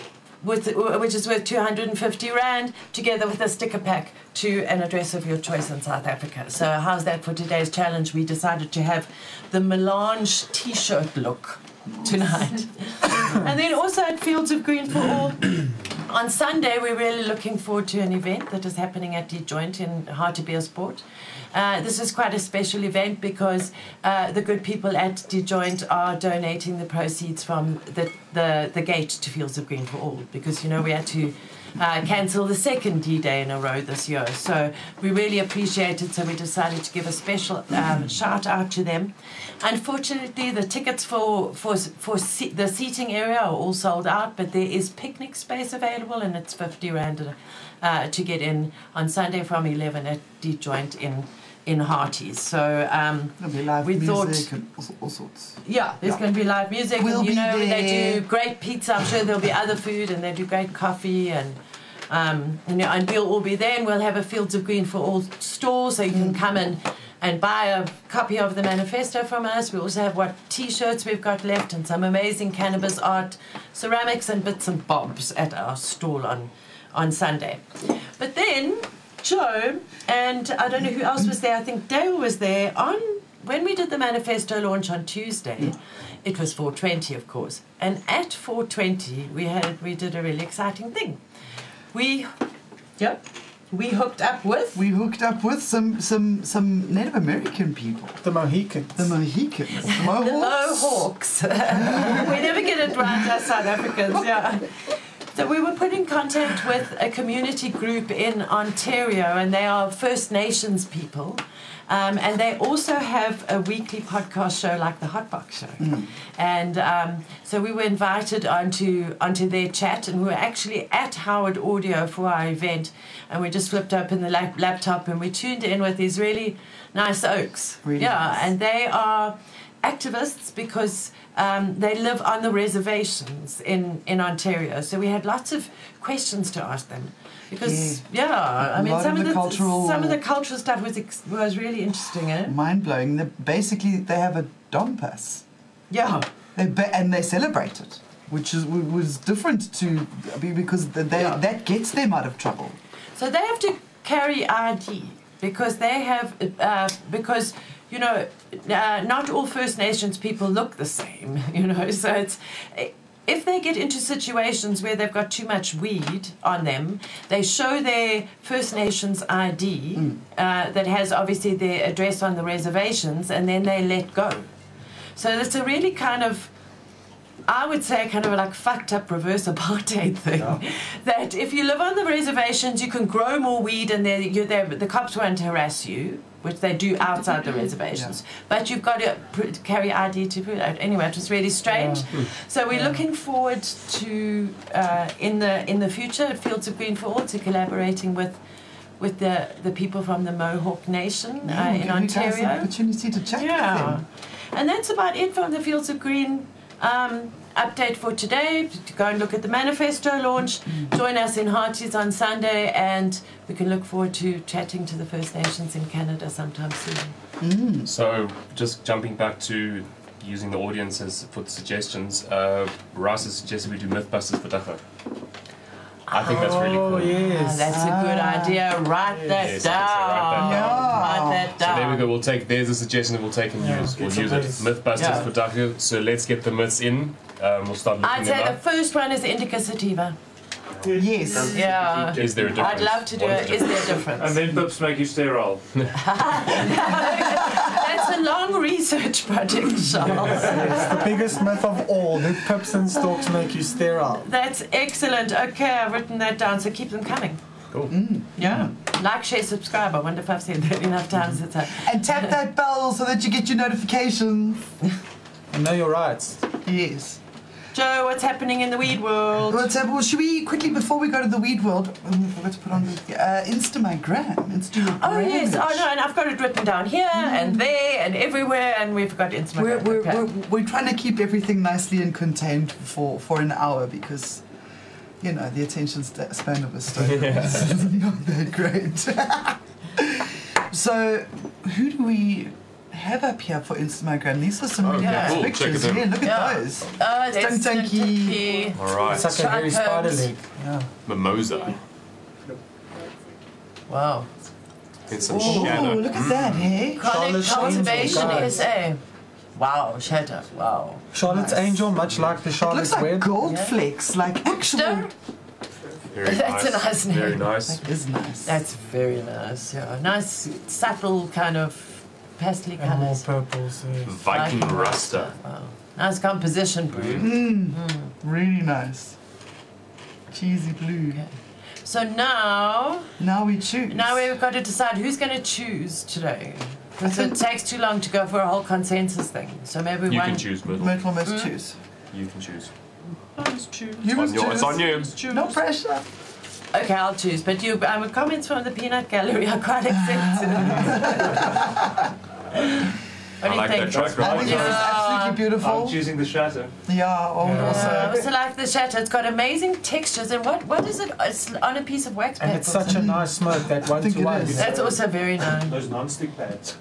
With, which is worth 250 Rand, together with a sticker pack to an address of your choice in South Africa. So, how's that for today's challenge? We decided to have the melange t shirt look tonight. and then also at Fields of Green for All. On Sunday, we're really looking forward to an event that is happening at the Joint in Hartbeespoort. Uh, this is quite a special event because uh, the good people at the Joint are donating the proceeds from the, the, the gate to Fields of Green for All because, you know, we had to uh, cancel the second D Day in a row this year. So we really appreciate it. So we decided to give a special um, shout out to them. Unfortunately, the tickets for for for se- the seating area are all sold out, but there is picnic space available, and it's fifty rand uh, to get in on Sunday from eleven at the joint in in Harties. So um, be live We music thought- and all, all sorts. yeah, there's Yeah. going to be live music. We'll and, you know, they do great pizza. I'm sure there'll be other food, and they do great coffee, and um, and, and we'll all be there. And we'll have a Fields of Green for all store, so you can come and and buy a copy of the manifesto from us. We also have what T-shirts we've got left, and some amazing cannabis art, ceramics, and bits and bobs at our stall on on Sunday. But then Joe and I don't know who else was there. I think Dale was there on when we did the manifesto launch on Tuesday. It was 420, of course, and at 420 we had we did a really exciting thing. We, yep, we hooked up with. We hooked up with some some some Native American people, The Mohicans. the Mohicans, the The Mohawks. Mohawks. we never get it right as South Africans, yeah. So we were put in contact with a community group in Ontario, and they are First Nations people. Um, and they also have a weekly podcast show like the Hotbox Show. And um, so we were invited onto onto their chat, and we were actually at Howard Audio for our event. And we just flipped open the lap- laptop and we tuned in with these really nice oaks. Really yeah, nice. and they are activists because um, they live on the reservations in, in Ontario. So we had lots of questions to ask them because yeah, I mean some of of the some of the cultural stuff was ex- was really interesting. Eh? Mind blowing. Basically, they have a dompas. Yeah, They and they celebrate it, which is was different to because they, Yeah. that gets them out of trouble. so they have to carry ID because they have uh, because you know uh, not all First Nations people look the same. You know, so it's. If they get into situations where they've got too much weed on them, they show their First Nations ID uh, that has obviously their address on the reservations, and then they let go. So it's a really kind of, I would say, kind of like fucked up reverse apartheid thing. That if you live on the reservations, you can grow more weed, and there, the cops won't harass you, which they do outside the reservations. But you've got to pr- carry ID to prove it. Anyway, it was really strange. So we're looking forward to uh, in the in the future at Fields of Green for All to collaborating with. With the, the people from the Mohawk Nation uh, Yeah, in give an Ontario. opportunity to chat with Yeah. them. And that's about it from the Fields of Green um, update for today. To go and look at the manifesto launch. Join us in Harties on Sunday, and we can look forward to chatting to the First Nations in Canada sometime soon. So, just jumping back to using the audience as for the suggestions, uh, Rice has suggested we do Mythbusters for Dagga. I think that's really Oh, cool. Ah, yes. that's a good Ah. idea. Write that Yes, down. I write that down. Write that So there we go. We'll take there's a suggestion that we'll take and Yeah, use. We'll use it. Mythbusters Yeah. for Dagga. So let's get the myths in. Um, we'll start looking I'd them say the first one is Indica Sativa. Yes. Yeah. Is there a difference? I'd love to do it. Is Is there a difference? And then pips make you sterile. That's a long research project, Charles. It's the biggest myth of all. Do pips and stalks make you sterile? That's excellent. Okay, I've written that down, so keep them coming. Cool. Mm. Yeah. Like, share, subscribe. I wonder if I've said that enough times. It's a, And tap that bell so that you get your notifications. I know your rights. Yes. Joe, what's happening in the weed world? Well, so, well, should we quickly, before we go to the weed world, um, we forgot to put on the uh, Insta my gram. Insta your Oh, yes. Oh, grammage. no, and I've got it written down here and there and everywhere, and we've got Instagram. We're, we're, Okay. we're, we're trying to keep everything nicely and contained for, for an hour because, you know, the attention span of a stone is not that great. so, who do we have up here for Instagram. These are some really Okay, nice cool. Pictures. it out. Yeah, look at Yeah. those. Oh, there's Stunk Dunky. Stunky. All right. It's like a very Trichomes. spider leg. Yeah. Mimosa. Wow. Get some Oh, shadow. look at that, mm. hey? Chronic Charlotte's Cultivation SA. Wow, shadow. Wow. Charlotte's Nice. Angel, much like the It Charlotte's looks like Web. gold Yeah. flakes, like actual. Very That's nice. a nice name. Very nice. That is nice. that's very nice. Yeah, nice, subtle kind of pastel And more colours. purples. Yes. Viking Ruster. Wow. Nice composition, Brew. Mm, really nice. Cheesy blue. Okay. So now, Now we choose. now we've got to decide who's going to choose today. Because it takes too long to go for a whole consensus thing. So maybe You one. can choose, Myrtle. Myrtle must Mm. choose. You can choose. You on must your- choose. it's on you. No pressure. Okay, I'll choose. But you, um, comments from the peanut gallery are quite accepted. what do I you like think? that track I think record. this Yeah. absolutely beautiful. I'm choosing the shatter. Yeah, I would Yeah. Uh, I also. also like the shatter. It's got amazing textures. And what, what is it? It's on a piece of wax paper. And paper. it's such a nice smoke, that one think to one. you know. That's also very nice. Those non-stick pads.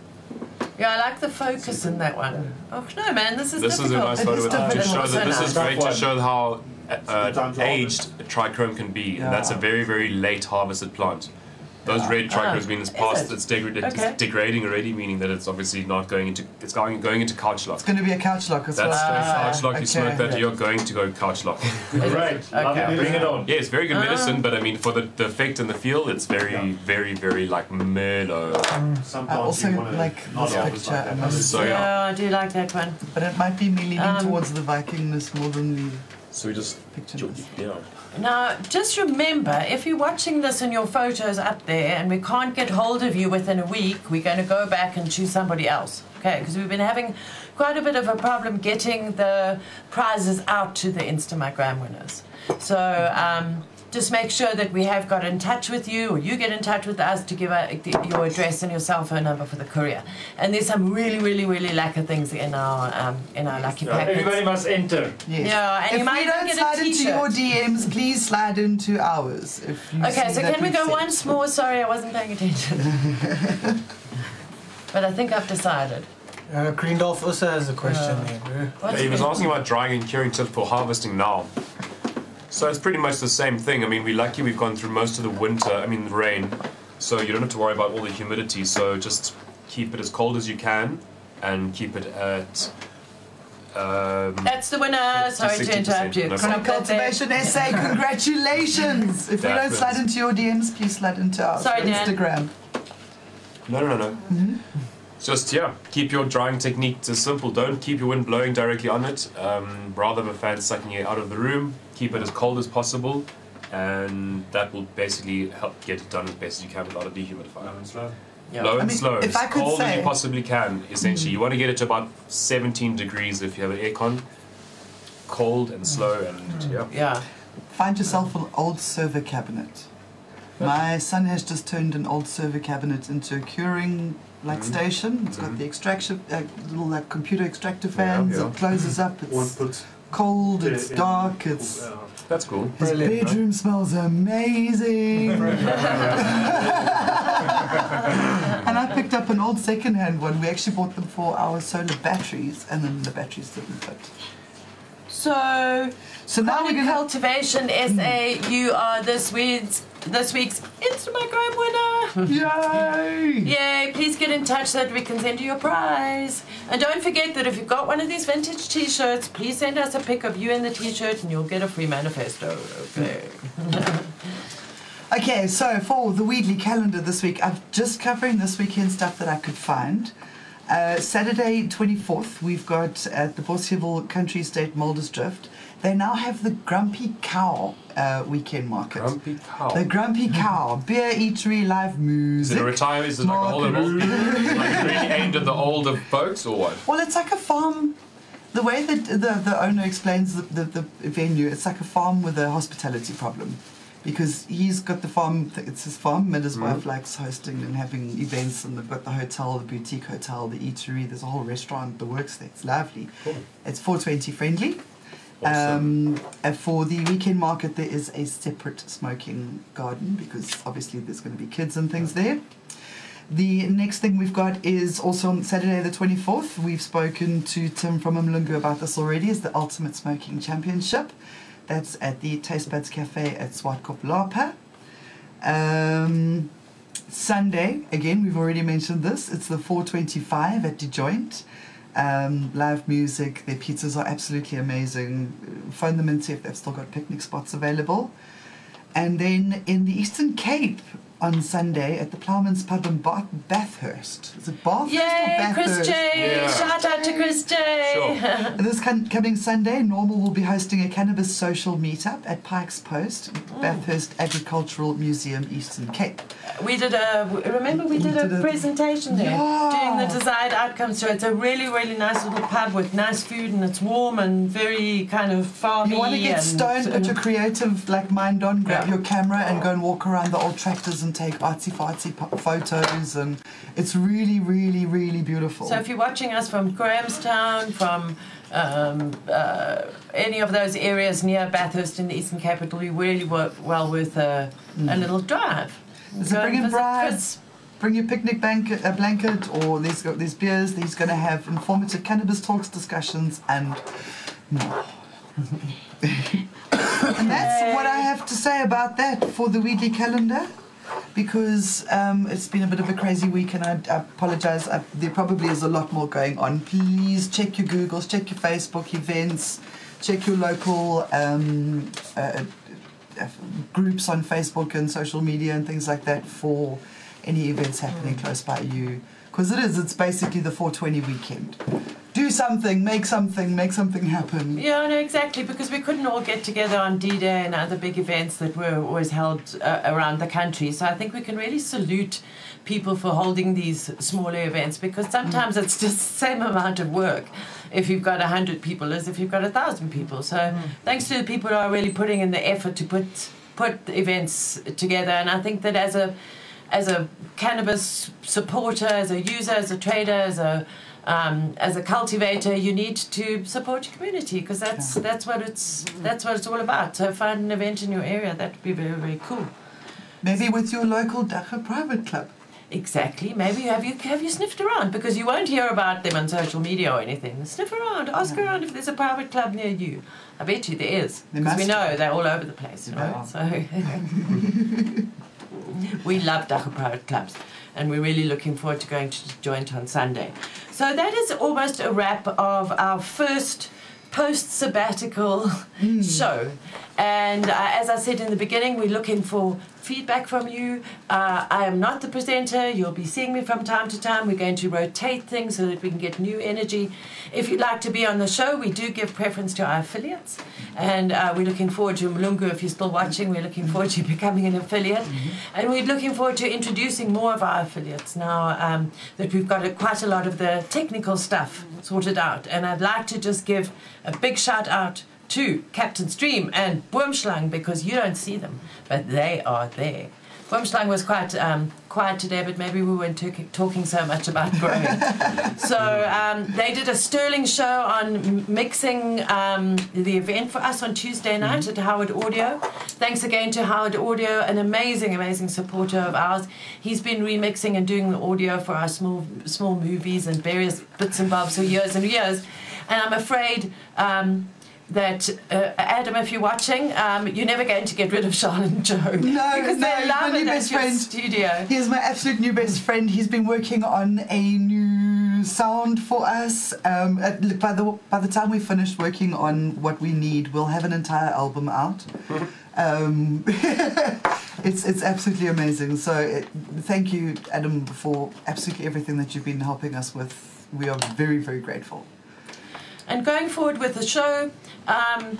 Yeah, I like the focus in that one. Oh no, man, this is This is a nice photo to show that this is great to show how uh, aged trichome can be, and that's a very very late harvested plant. Those red trichomes Ah, mean it's past it? it's, degrad- it's Okay. degrading already, meaning that it's obviously not going into it's going going into couch lock. It's going to be a couch lock as That's well. Couch lock. You smoke that, you're going to go couch lock. Great. Love Okay. it. Bring it on. Yeah, it's very good Ah. medicine, but I mean for the, the effect and the feel, it's very Yeah. very very like mellow. Sometimes I also like not this always picture, like I that. must So yeah, yeah, I do like that one. But it might be me leaning Um, towards the Vikingness more than the so we just picture. yeah. Now, just remember, if you're watching this and your photo's up there and we can't get hold of you within a week, we're going to go back and choose somebody else. Okay, because we've been having quite a bit of a problem getting the prizes out to the Instagram winners. So um, just make sure that we have got in touch with you or you get in touch with us to give a, your address and your cell phone number for the courier. And there's some really, really, really lacquer things in our um, in our lucky packets. Everybody must enter. Yes. Yeah, and if you might we don't get a slide into t-shirt. your DMs, please slide into ours. If you Okay, so can we go sent. once more? Sorry, I wasn't paying attention. but I think I've decided. Uh, Greendolf also has a question Yeah. there, he was asking about drying and curing tips for harvesting now. So it's pretty much the same thing. I mean, we're lucky we've gone through most of the winter, I mean, the rain, so you don't have to worry about all the humidity. So just keep it as cold as you can and keep it at. Um, That's the winner. Sorry to 60%, interrupt you. no Crop problem. there. Cultivation SA, congratulations! If we That don't was- slide into your DMs, please slide into ours. Sorry, for Dan. Instagram. no, no, no, no. Just, yeah, keep your drying technique just simple. Don't keep your wind blowing directly on it. Um, rather than a fan sucking it out of the room, keep it as cold as possible. And that will basically help get it done as best as you can without a dehumidifier. Low and slow. Yeah. Low I and mean, slow, if as I could cold as you possibly can. Essentially, you want to get it to about 17 degrees if you have an aircon. Cold and slow, and yeah. Yeah. Find yourself an old server cabinet. My son has just turned an old server cabinet into a curing like Mhm. station. It's got Mhm. the extraction, uh, little like computer extractor fans. yeah. It closes up. One It's puts cold. It's in- dark. It's uh, That's cool. his Brilliant, bedroom smells amazing. and I picked up an old second-hand one. We actually bought them for our solar batteries, and then the batteries didn't fit. So, So now we're Chronic gonna. Cultivation SA, you are this week's this week's Instagram winner. Yay! Yay! Please get in touch so that we can send you your prize. And don't forget that if you've got one of these vintage T-shirts, please send us a pic of you in the T-shirt, and you'll get a free manifesto. Okay. Okay, so for the Weedly calendar this week, I'm just covering this weekend stuff that I could find. Uh, Saturday 24th, we've got at the Boshevel Country Estate Muldersdrift. They now have the Grumpy Cow uh, weekend market. Grumpy cow. The Grumpy Cow, beer, eatery, live Is music. it a retire? Is it like a whole of Market. like really aimed at the older folks or what? Well, it's like a farm. The way that the, the owner explains the, the, the venue, it's like a farm with a hospitality problem. Because he's got the farm, it's his farm, and his Mhm. wife likes hosting and having events, and they've got the hotel, the boutique hotel, the eatery, there's a whole restaurant, the works there. It's lovely. Cool. It's 420 friendly. Awesome. Um, for the weekend market, there is a separate smoking garden because obviously there's going to be kids and things there. The next thing we've got is also on Saturday the 24th. We've spoken to Tim from Mlungu about this already. Is the Ultimate Smoking Championship. That's at the Taste Buds Cafe at Swartkop Lapa. Um, Sunday, again, we've already mentioned this. It's the 425 at the Joint. Um, live music. Their pizzas are absolutely amazing. Phone them and see if they've still got picnic spots available. And then in the Eastern Cape on Sunday at the Ploughman's Pub in Bath- Bathurst. Is it Bathurst or Yay, Chris Bathurst? J! Yeah. Shout out to Chris J! And This com- coming Sunday, Normal will be hosting a cannabis social meetup at Pikes Post, oh. Bathurst Agricultural Museum, Eastern Cape. We did a remember we We did a did a- presentation there Yeah. doing the desired outcomes. So it's a really really nice little pub with nice food and it's warm and very kind of farmy. You want to get and, stoned, put your creative like mind on, grab Yeah. your camera, and go and walk around the old tractors and take artsy fartsy photos, and it's really, really, really beautiful. So if you're watching us from Grahamstown, from um, uh, any of those areas near Bathurst in the Eastern Cape, it'll be really wor- well worth a, a little drive. So bring in brides. Bring your picnic blanket, a blanket, or there's got there's beers. He's going to have informative cannabis talks, discussions, and and that's what I have to say about that for the weekly calendar, because um, it's been a bit of a crazy week, and I, I apologize. I, there probably is a lot more going on. Please check your Googles, check your Facebook events, check your local. Um, uh, uh, groups on Facebook and social media and things like that for any events happening close by you. Because it is, it's basically the 420 weekend. Do something, make something, make something happen. Yeah, no, exactly, because we couldn't all get together on D Day and other big events that were always held uh, around the country. So I think we can really salute people for holding these smaller events because sometimes it's just the same amount of work if you've got 100 people as if you've got 1,000 people. So thanks to the people who are really putting in the effort to put, put events together. And I think that as a as a cannabis supporter, as a user, as a trader, as a um, as a cultivator, you need to support your community because that's that's what it's that's what it's all about. So find an event in your area that would be very very cool. Maybe with your local Dagga private club. Exactly. Maybe have you have you sniffed around because you won't hear about them on social media or anything. Sniff around. Ask around if there's a private club near you. I bet you there is because we know they're all over the place. Yeah. Right? So we love Dagga private clubs, and we're really looking forward to going to the joint on Sunday. So that is almost a wrap of our first post sabbatical hmm. show. And uh, as I said in the beginning, we're looking for feedback from you. Uh, I am not the presenter. You'll be seeing me from time to time. We're going to rotate things so that we can get new energy. If you'd like to be on the show, we do give preference to our affiliates. And uh, we're looking forward to Mulungu. if you're still watching, we're looking forward to becoming an affiliate. And we're looking forward to introducing more of our affiliates now um, that we've got a, quite a lot of the technical stuff sorted out. And I'd like to just give a big shout out to Captain Stream and Boomschlang because you don't see them, but they are there. Boomschlang was quite um, quiet today, but maybe we weren't talk- talking so much about growing. so um, they did a sterling show on m- mixing um, the event for us on Tuesday night at Howard Audio. Thanks again to Howard Audio, an amazing, amazing supporter of ours. He's been remixing and doing the audio for our small, small movies and various bits and bobs for years and years. And I'm afraid um, that uh, Adam, if you're watching, um, you're never going to get rid of Charlotte and Joe. No, because no, they he's love my new best friend. studio. He's my absolute new best friend. He's been working on a new sound for us. Um, at, by the by the time we finish working on what we need, we'll have an entire album out. um, it's it's absolutely amazing. So it, thank you, Adam, for absolutely everything that you've been helping us with. We are very very grateful. And going forward with the show, um,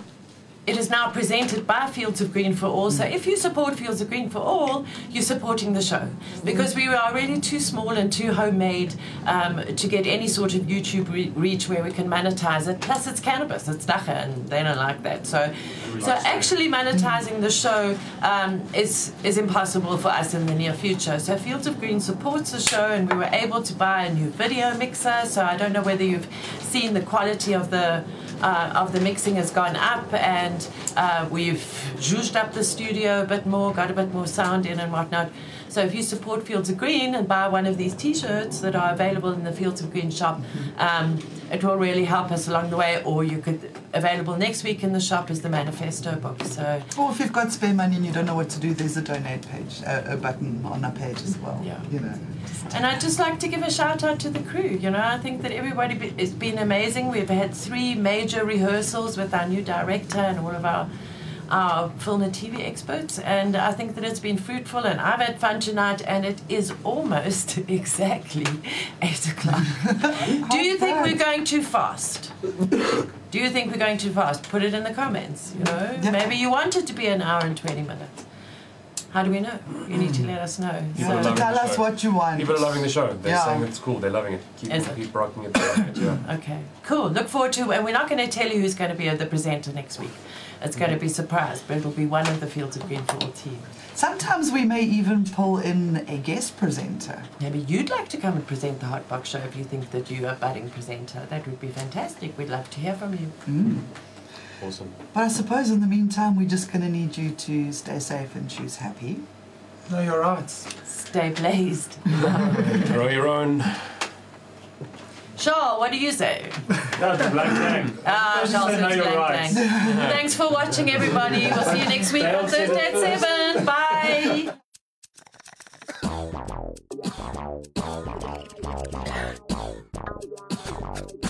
it is now presented by Fields of Green for All. So if you support Fields of Green for All, you're supporting the show because we are really too small and too homemade um, to get any sort of YouTube re- reach where we can monetize it. Plus, it's cannabis, it's dagga, and they don't like that. So, so actually monetizing the show um, is is impossible for us in the near future. So Fields of Green supports the show, and we were able to buy a new video mixer. So I don't know whether you've seen the quality of the uh, of the mixing has gone up, and uh, we've zhuzhed up the studio a bit more, got a bit more sound in and whatnot. So if you support Fields of Green and buy one of these T-shirts that are available in the Fields of Green shop, um, it will really help us along the way. Or you could available next week in the shop is the manifesto book. So Or if you've got spare money and you don't know what to do, there's a donate page, uh, a button on our page as well. Yeah. You know. And I'd just like to give a shout out to the crew. You know, I think that everybody be- has been amazing. We've had three major rehearsals with our new director and all of our our film and TV experts, and I think that it's been fruitful. And I've had fun tonight, and it is almost exactly eight o'clock. Do you think we're going too fast? Do you think we're going too fast? Put it in the comments. You know, maybe you want it to be an hour and twenty minutes. How do we know? You need to let us know. People So- To tell us what you want. People are loving the show. They're Yeah. saying it's cool. They're loving it. Keep, Is it? keep rocking it. They're it. Yeah. Okay, cool. Look forward to, and we're not going to tell you who's going to be the presenter next week. It's going to be a surprise, but it'll be one of the Fields of Green For All team. Sometimes we may even pull in a guest presenter. Maybe you'd like to come and present the Hot Box Show if you think that you're a budding presenter. That would be fantastic. We'd love to hear from you. Mm. Awesome. But I suppose in the meantime, we're just going to need you to stay safe and choose happy. No, you're right. Stay blazed. Throw your own. Sure, what do you say? That's a Lank Dank. Ah, Charles, it's Lank Dank. Thanks for watching, everybody. We'll see you next week on Thursday at 7. Bye.